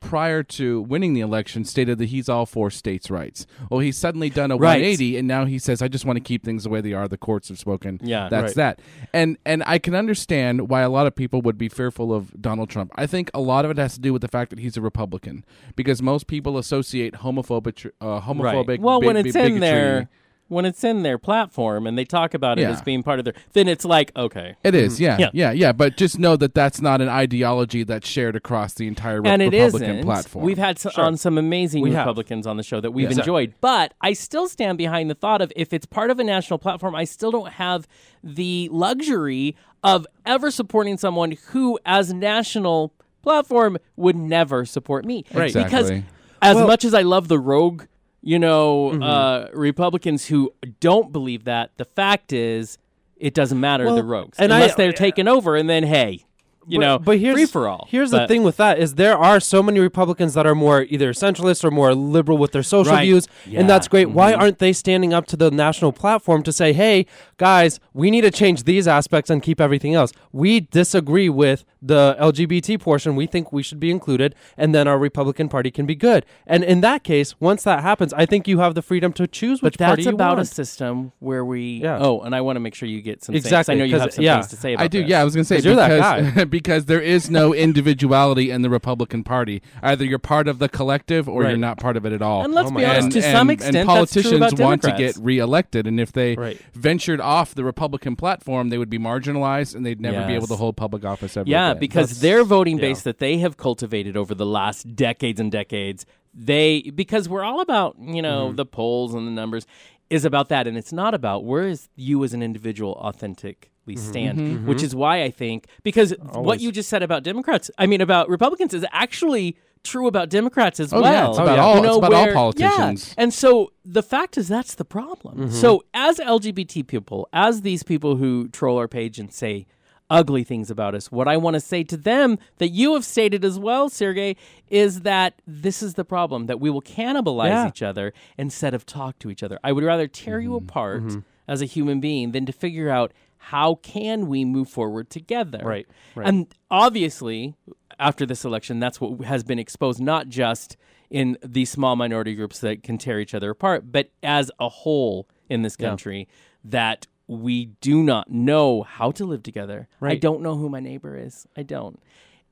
Prior to winning the election, stated that he's all for states' rights. Well, he's suddenly done a Right. 180, and now he says, "I just want to keep things the way they are." The courts have spoken. Yeah, that's right. that. And and I can understand why a lot of people would be fearful of Donald Trump. I think a lot of it has to do with the fact that he's a Republican, because most people associate homophobic, uh, homophobic. Well, when it's big in bigotry- their when it's in their platform and they talk about it Yeah. as being part of their, then it's like okay. It is, yeah, Yeah. yeah, yeah, But just know that that's not an ideology that's shared across the entire re- and it Republican isn't. platform. We've had s on some amazing We have. Republicans on the show that we've Yes. enjoyed, but I still stand behind the thought of if it's part of a national platform, I still don't have the luxury of ever supporting someone who, as national platform, would never support me. Right. Because Exactly. as Well- much as I love the rogue, you know, Mm-hmm. uh, Republicans who don't believe that, the fact is. It doesn't matter Well, the rogues and I- unless they're taken over, and then hey, you but, know, but here's free for all. Here's the thing with that is there are so many Republicans that are more either centralist or more liberal with their social Right. views, Yeah. and that's great. Why Mhm. aren't they standing up to the national platform to say, "Hey, guys, we need to change these aspects and keep everything else. We disagree with the LGBT portion. We think we should be included, and then our Republican Party can be good." And in that case, once that happens, I think you have the freedom to choose which But party that's you about a want. system where we. Yeah. Oh, and I want to make sure you get some. Exactly, Things. I know you 'cause- have some yeah. things to say about I do, this. yeah. I was going to say 'Cause you're that because because there is no individuality in the Republican Party. Either you're part of the collective or you're not part of it at all. And let's Oh be honest, God. to and, some and extent, politicians that's true about want to get reelected, and if they Right. ventured off the Republican platform, they would be marginalized, and they'd never be able to hold public office ever. Yeah, again. because That's- their voting yeah. base that they have cultivated over the last decades and decades, they because we're all about you know Mm-hmm. the polls and the numbers is about that, and it's not about where is you as an individual authentically Mm-hmm. stand, which is why I think because what you just said about Democrats, I mean about Republicans, is actually true about Democrats as Oh, well. yeah, it's Oh, about yeah. all. You know, it's about all politicians. Yeah. And so the fact is that's the problem. Mm-hmm. So as LGBT people, as these people who troll our page and say ugly things about us, what I want to say to them that you have stated as well, Sergey, is that this is the problem that we will cannibalize Yeah. each other instead of talk to each other. I would rather tear you Mm-hmm. apart as a human being than to figure out how can we move forward together. Right, right. And obviously, after this election, that's what has been exposed, not just in these small minority groups that can tear each other apart, but as a whole in this country, that we do not know how to live together. Right. I don't know who my neighbor is. I don't.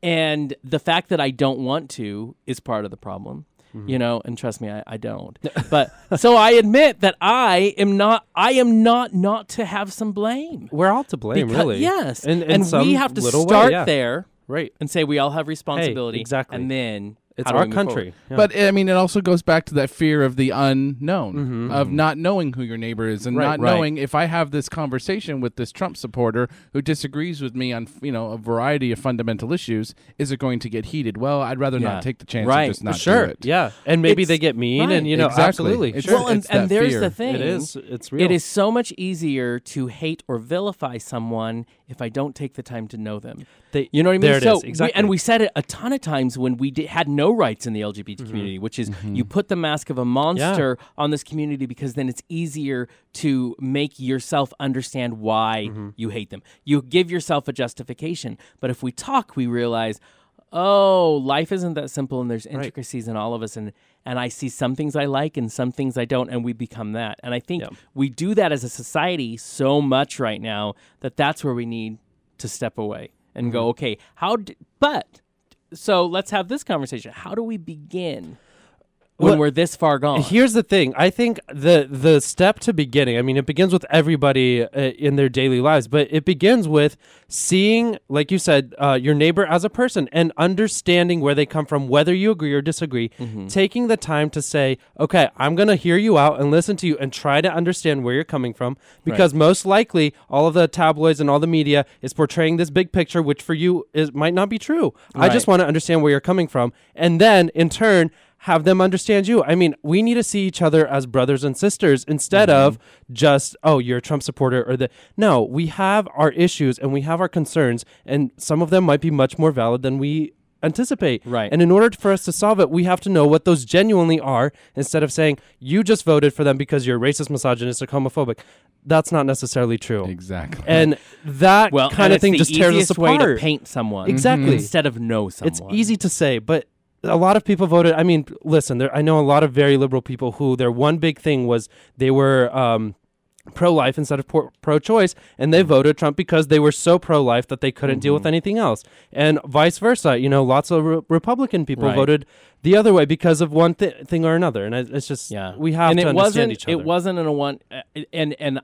And the fact that I don't want to is part of the problem. Mm-hmm. You know, and trust me, I, I don't. But so I admit that I am not. I am not not to have some blame. We're all to blame, Because- really. Yes, In- in and we have to little way, start yeah. there Right. and say we all have responsibility. exactly. And then It's our country. Yeah. But I mean, it also goes back to that fear of the unknown, mm-hmm, of mm-hmm. not knowing who your neighbor is, and Right, not right. knowing if I have this conversation with this Trump supporter who disagrees with me on you know a variety of fundamental issues, is it going to get heated? Well, I'd rather Yeah. not take the chance Right. and just not sure, do it. yeah, and maybe It's- they get mean, right, and you know, exactly. absolutely, It's- sure. well, and, it's and that there's fear. the thing. it is. It's real. It is so much easier to hate or vilify someone if I don't take the time to know them. They- You know what I mean? There it so is, we- exactly. and we said it a ton of times when we did, had no rights in the LGBT Mm-hmm. community, which is you put the mask of a monster on this community because then it's easier to make yourself understand why Mm-hmm. you hate them. You give yourself a justification. But if we talk, we realize, oh, life isn't that simple, and there's intricacies in all of us, and and I see some things I like and some things I don't, and we become that. And I think Yeah. we do that as a society so much right now that that's where we need to step away and Mm-hmm. go, okay, how? D- but so let's have this conversation. How do we begin when Well, we're this far gone? Here's the thing. I think the the step to beginning. I mean, it begins with everybody uh, in their daily lives, but it begins with seeing, like you said, uh, your neighbor as a person and understanding where they come from, whether you agree or disagree. Mm-hmm. Taking the time to say, "Okay, I'm going to hear you out and listen to you and try to understand where you're coming from," because most likely all of the tabloids and all the media is portraying this big picture, which for you is might not be true. I just want to understand where you're coming from, and then in turn have them understand you. I mean, we need to see each other as brothers and sisters instead Mm-hmm. of just, oh, you're a Trump supporter or the. No, we have our issues and we have our concerns, and some of them might be much more valid than we anticipate. Right. And in order for us to solve it, we have to know what those genuinely are instead of saying, you just voted for them because you're racist, misogynistic, homophobic. That's not necessarily true. Exactly. And that well, kind and of thing just tears us easiest way apart. to paint someone Exactly. instead of know someone. It's easy to say, but a lot of people voted. I mean, listen, there, I know a lot of very liberal people who their one big thing was they were um, pro life instead of pro choice, and they voted Trump because they were so pro life that they couldn't deal with anything else. And vice versa. You know, lots of re- Republican people Right. voted the other way because of one thi- thing or another. And it's just, Yeah, we have and to it understand wasn't, each other. It wasn't in a one, uh, and and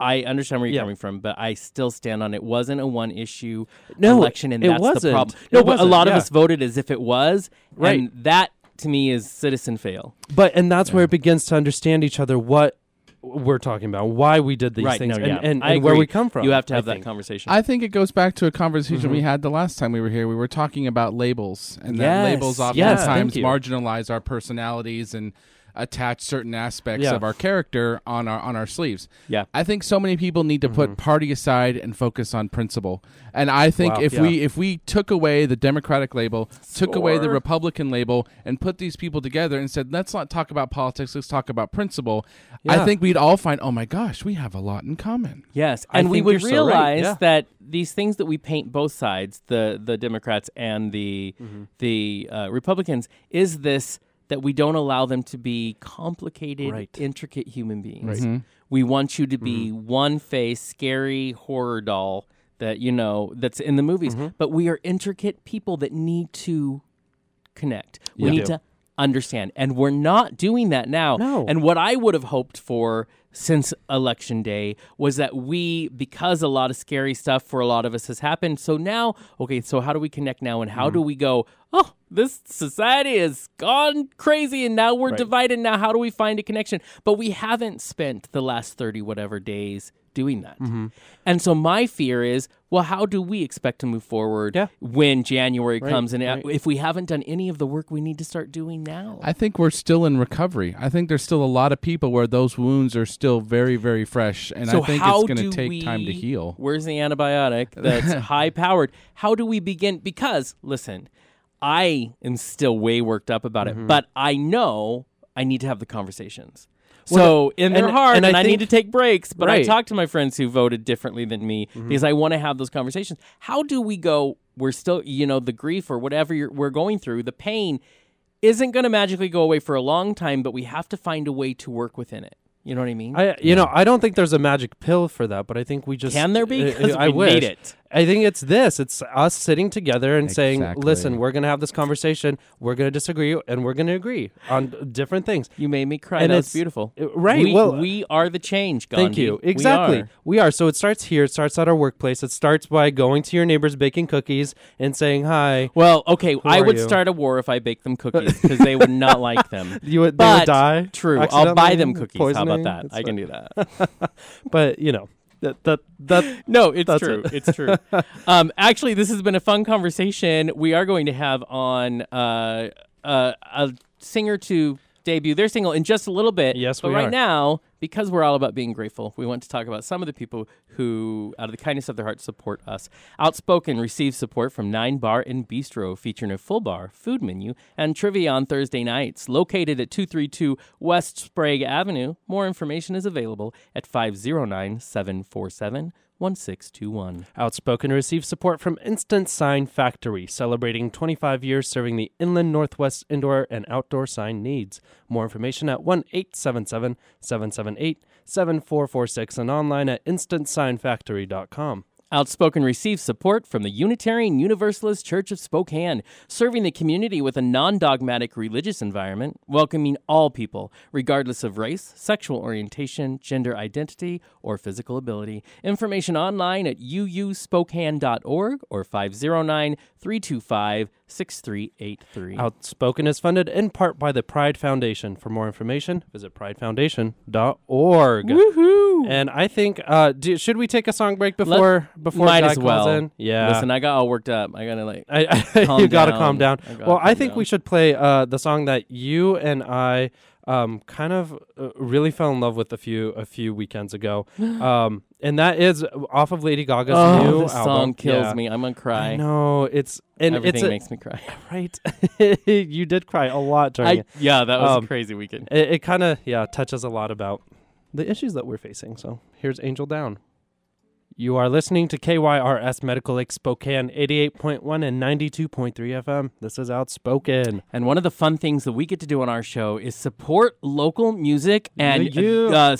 I understand where you're Yeah. coming from, but I still stand on it. Wasn't a one issue No, election, and it that's the wasn't. problem. It No, but a wasn't, lot of us voted as if it was, Right. And that to me is citizen fail. But and that's where it begins to understand each other what we're talking about, why we did these right? things, no, and, yeah. and, I and where we come from. You have to I have that think. conversation. I think it goes back to a conversation Mm-hmm. we had the last time we were here. We were talking about labels, and that labels oftentimes thank marginalize our personalities and attach certain aspects Yeah. of our character on our on our sleeves. Yeah. I think so many people need to Mm-hmm. put party aside and focus on principle. And I think Wow, if yeah. we if we took away the Democratic label, took away the Republican label, and put these people together and said, let's not talk about politics, let's talk about principle. I think we'd all find, oh my gosh, we have a lot in common. Yes, I and we would you're so right, realize yeah. that these things that we paint both sides, the the Democrats and the Mm-hmm. the uh, Republicans, is this that we don't allow them to be complicated, Right. intricate human beings. Mhm. We want you to be one face, scary horror doll that you know that's in the movies, Mm-hmm. but we are intricate people that need to connect. We We need to understand, and we're not doing that now. No. And what I would have hoped for since election day was that we, because a lot of scary stuff for a lot of us has happened. So now, okay, so how do we connect now, and how Mm-hmm. do we go? Oh, this society has gone crazy, and now we're divided. Now, how do we find a connection? But we haven't spent the last thirty whatever days doing that. Mm-hmm. And so my fear is, well, how do we expect to move forward Yeah. when January comes? And uh, right. if we haven't done any of the work we need to start doing now, I think we're still in recovery. I think there's still a lot of people where those wounds are still very, very fresh, and so I think it's going to take we, time to heal. Where's the antibiotic that's high powered? How do we begin? Because listen, I am still way worked up about Mm-hmm. it, but I know I need to have the conversations. So in their and- heart, and and, I I, need to take breaks. But I talk to my friends who voted differently than me Mm-hmm. because I want to have those conversations. How do we go? We're still, you know, the grief or whatever you're, we're going through, the pain isn't going to magically go away for a long time, but we have to find a way to work within it. You know what I mean? I, you know, I don't think there's a magic pill for that, but I think we just Can there be? uh, 'Cause I we wish. need it. I think it's this. It's us sitting together and saying, Exactly. "Listen, we're going to have this conversation. We're going to disagree, and we're going to agree on different things." You made me cry. And it's- beautiful. uh, right, We, well- we are the change, Gandhi. Thank you. We Exactly. are. We are. So it starts here. It starts at our workplace. It starts by going to your neighbor's baking cookies and saying hi. Well, okay, I are would you? start a war if I baked them cookies because they would not like them. You would, they But would die. True. I'll buy accidentally, them cookies. How poisoning. about that? It's I can do that. But you know that that that No, it's true. it. It's true. um, actually, this has been a fun conversation. We are going to have on uh, uh, a singer to debut their single in just a little bit. Yes, but we right are. now, because we're all about being grateful, we want to talk about some of the people who, out of the kindness of their hearts, support us. Outspoken receives support from nYne Bar and Bistro, featuring a full bar, food menu, and trivia on Thursday nights. Located at 232 West Sprague Avenue. More information is available at 509 747 1621. Outspoken receives support from Instant Sign Factory, celebrating 25 years serving the inland northwest indoor and outdoor sign needs. More information at 1 877 778 7446 and online at instantsignfactory.com. Outspoken receives support from the Unitarian Universalist Church of Spokane, serving the community with a non dogmatic religious environment, welcoming all people, regardless of race, sexual orientation, gender identity, or physical ability. Information online at uuspokane.org or 509 325 6383. Outspoken is funded in part by the Pride Foundation. For more information, visit pridefoundation.org. Woohoo! And I think, uh, do, should we take a song break before before Might Jack as well. calls in? Yeah. Listen, I got all worked up. I gotta like. I, I, you gotta calm down. I well, I think down. we should play uh, the song that you and I um, kind of uh, really fell in love with a few a few weekends ago, um, and that is off of Lady Gaga's oh, new this album. song kills Yeah. me. I'm gonna cry. I know it's and Everything it's a, makes me cry. right. you did cry a lot during I, yeah, that was Um, a crazy weekend. It, it kind of yeah touches a lot about the issues that we're facing. So here's Angel Down. You are listening to KYRS Medical Lake Spokane 88.1 and 92.3 FM. This is Outspoken. And one of the fun things that we get to do on our show is support local music and Yeah, yeah. uh,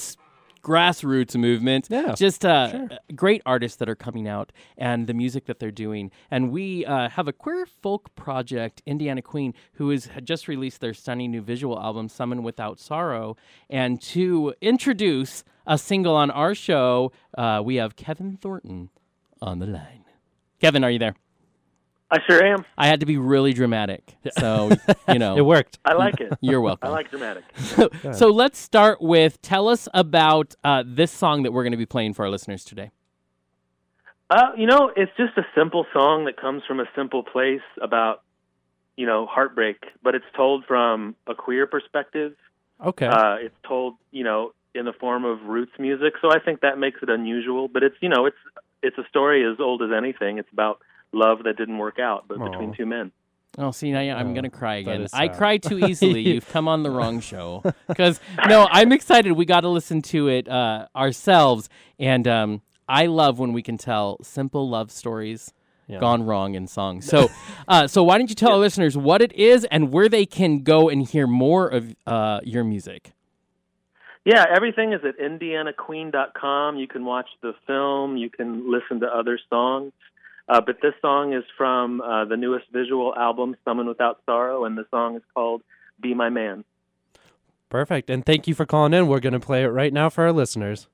grassroots movement. Yeah, Just uh, sure. great artists that are coming out and the music that they're doing. And we uh, have a queer folk project, Indiana Queen, who has just released their stunning new visual album, Summon Without Sorrow. And to introduce a single on our show, uh, we have Kevin Thornton on the line. Kevin, are you there? I sure am. I had to be really dramatic. So, you know. It worked. I like it. You're welcome. I like dramatic. so let's start with tell us about uh, this song that we're going to be playing for our listeners today. Uh, you know, it's just a simple song that comes from a simple place about, you know, heartbreak, but it's told from a queer perspective. Okay. Uh, it's told, you know, in the form of roots music. So I think that makes it unusual. But it's, you know, it's it's a story as old as anything. It's about love that didn't work out, but between two men. Oh, see, now I'm Oh, going to cry again. I cry too easily. You've come on the wrong show. Because, no, I'm excited. We got to listen to it uh, ourselves. And um, I love when we can tell simple love stories Yeah. gone wrong in songs. So, uh, so why don't you tell our listeners what it is and where they can go and hear more of uh, your music? Yeah, everything is at indianaqueen.com. You can watch the film, you can listen to other songs. Uh, but this song is from uh, the newest visual album, Someone Without Sorrow, and the song is called Be My Man. Perfect. And thank you for calling in. We're going to play it right now for our listeners.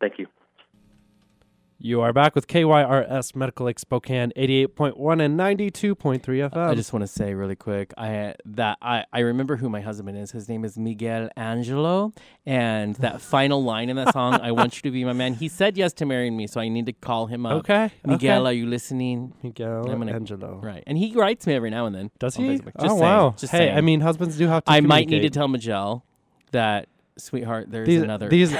Thank you. You are back with KYRS Medical Lake Spokane 88.1 and 92.3 FM. I just want to say really quick, I that I, I remember who my husband is. His name is Miguel Angelo, and that final line in that song, "I want you to be my man." He said yes to marrying me, so I need to call him up. okay. Miguel, okay. are you listening? Miguel I'm gonna- Angelo. Right, and he writes me every now and then. Does he? Facebook. oh, Just saying, wow. Just hey, saying. I mean, husbands do have to I might need to tell Miguel that, sweetheart, there's these, another. These,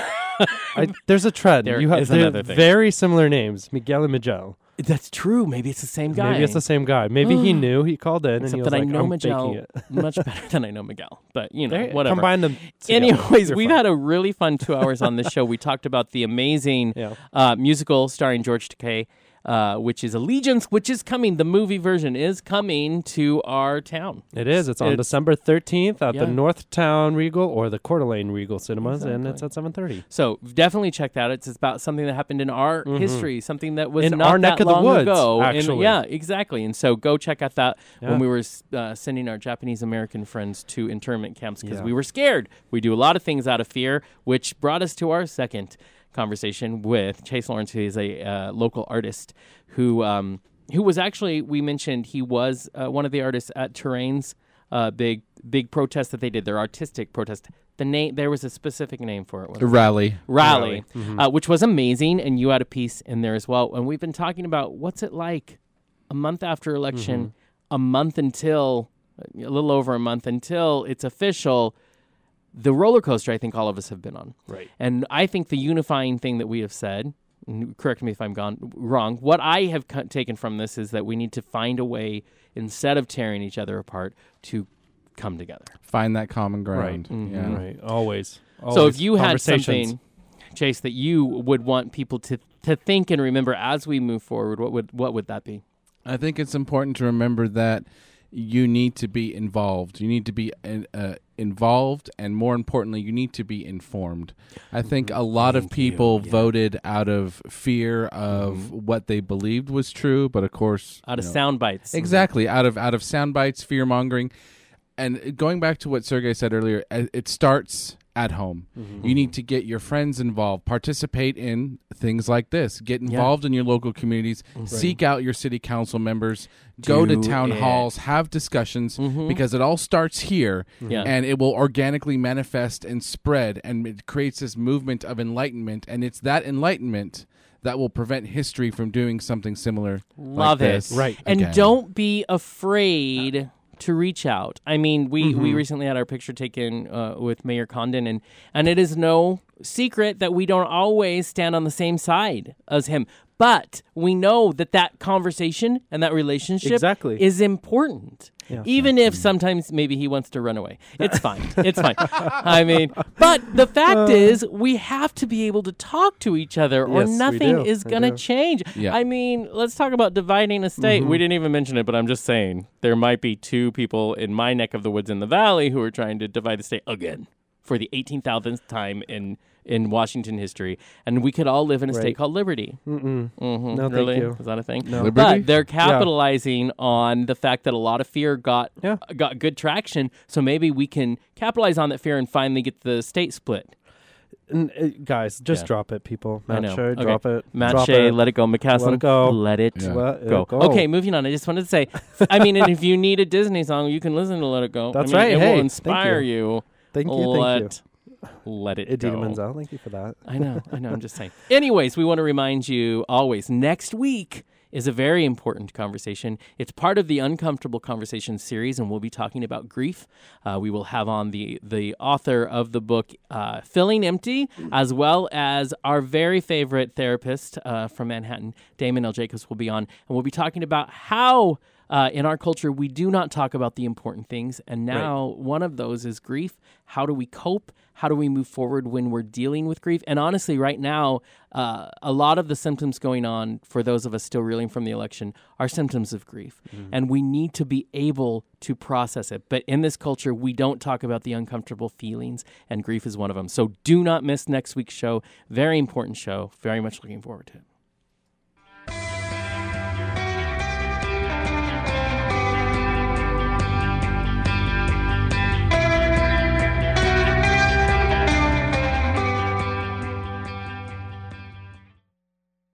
I, there's a trend. There you have is they're another thing. very similar names, Miguel and Miguel. That's true. Maybe it's the same guy. Maybe it's the same guy. Maybe he knew. He called in and Except he was that like, I know "I'm Miguel it." much better than I know Miguel. But you know, There- whatever. Combine them. together. Anyways, You're we've fine. had a really fun two hours on this show. We talked about the amazing Yeah. uh, musical starring George Takei, uh, which is Allegiance, which is coming. The movie version is coming to our town. It is. It's on It- December 13th at Yeah. the Northtown Regal or the Coeur d'Alene Regal Cinemas, and it's at 7:30. So definitely check that out. It's about something that happened in our history, something that was Mm-hmm. In not our neck that of the long woods, ago. And- actually. yeah, exactly. And so go check out that Yeah. when we were uh, sending our Japanese American friends to internment camps because Yeah. we were scared. We do a lot of things out of fear, which brought us to our second conversation with Chase Lawrence, who is a uh, local artist who um, who was actually we mentioned he was uh, one of the artists at Terrain's uh, big big protest that they did, their artistic protest. The name there was a specific name for it. What A rally. rally, Mm-hmm. uh, which was amazing, and you had a piece in there as well. And we've been talking about what's it like a month after election, Mm-hmm. a month until a little over a month until it's official. The roller coaster, I think all of us have been on, Right. and I think the unifying thing that we have said. and Correct me if I'm gone wrong. What I have co- taken from this is that we need to find a way, instead of tearing each other apart, to come together. Find that common ground. Mhm. Yeah. Right. Always. So if you had something, Chase, that you would want people to to think and remember as we move forward, what would what would that be? I think it's important to remember that you need to be involved. You need to be uh, involved, and more importantly, you need to be informed. I think a lot of Thank you, people yeah. voted out of fear of what they believed was true, but of course, Out of you know, sound bites. Exactly, out of out of sound bites, fear mongering, and going back to what Sergey said earlier, uh, it starts at home. Mm-hmm. You need to get your friends involved, participate in things like this, get involved in your local communities, seek out your city council members, go to town it. halls, have discussions Mhm. because it all starts here Yeah. and it will organically manifest and spread and it creates this movement of enlightenment and it's that enlightenment that will prevent history from doing something similar Love like it. this Right. And again. don't be afraid to reach out. I mean, we Mm-hmm. we recently had our picture taken uh, with Mayor Condon, and and it is no secret that we don't always stand on the same side as him. But we know that that conversation and that relationship Exactly. is important. Yeah. Even if sometimes maybe he wants to run away. It's fine. It's fine. I mean, but the fact is, we have to be able to talk to each other or Yes, nothing is going to change. Yeah. I mean, let's talk about dividing a state. We didn't even mention it, but I'm just saying there might be two people in my neck of the woods in the valley who are trying to divide the state again for the 18,000th time in in Washington history, and we could all live in a state called Liberty. Mm-mm. Mm-hmm. No, thank you. Is that a thing? No. Liberty? But they're capitalizing on the fact that a lot of fear got Yeah. got good traction. So maybe we can capitalize on that fear and finally get the state split. N- uh, guys, just Yeah. drop it, people. Matt. Shea, Okay. drop it. Matt drop Shea, it. let it go. McCaslin, Let it go. Let it Yeah. Let it go. go. Okay, moving on. I just wanted to say, I mean, and if you need a Disney song, you can listen to Let It Go. I That's mean, right. It Hey, will thank inspire you. you. Thank you. let, Thank you. Let it Idina go. Menzel, thank you for that. I know, I know. I'm just saying. Anyways, we want to remind you always next week is a very important conversation. It's part of the Uncomfortable Conversation series, and we'll be talking about grief. Uh, we will have on the the author of the book, uh, Filling Empty, as well as our very favorite therapist uh, from Manhattan, Damon L. Jacobs, will be on, and we'll be talking about how. Uh, in our culture, we do not talk about the important things. And now, one of those is grief. How do we cope? How do we move forward when we're dealing with grief? And honestly, right now, uh, a lot of the symptoms going on for those of us still reeling from the election are symptoms of grief. And we need to be able to process it. But in this culture, we don't talk about the uncomfortable feelings, and grief is one of them. So do not miss next week's show. Very important show. Very much looking forward to it.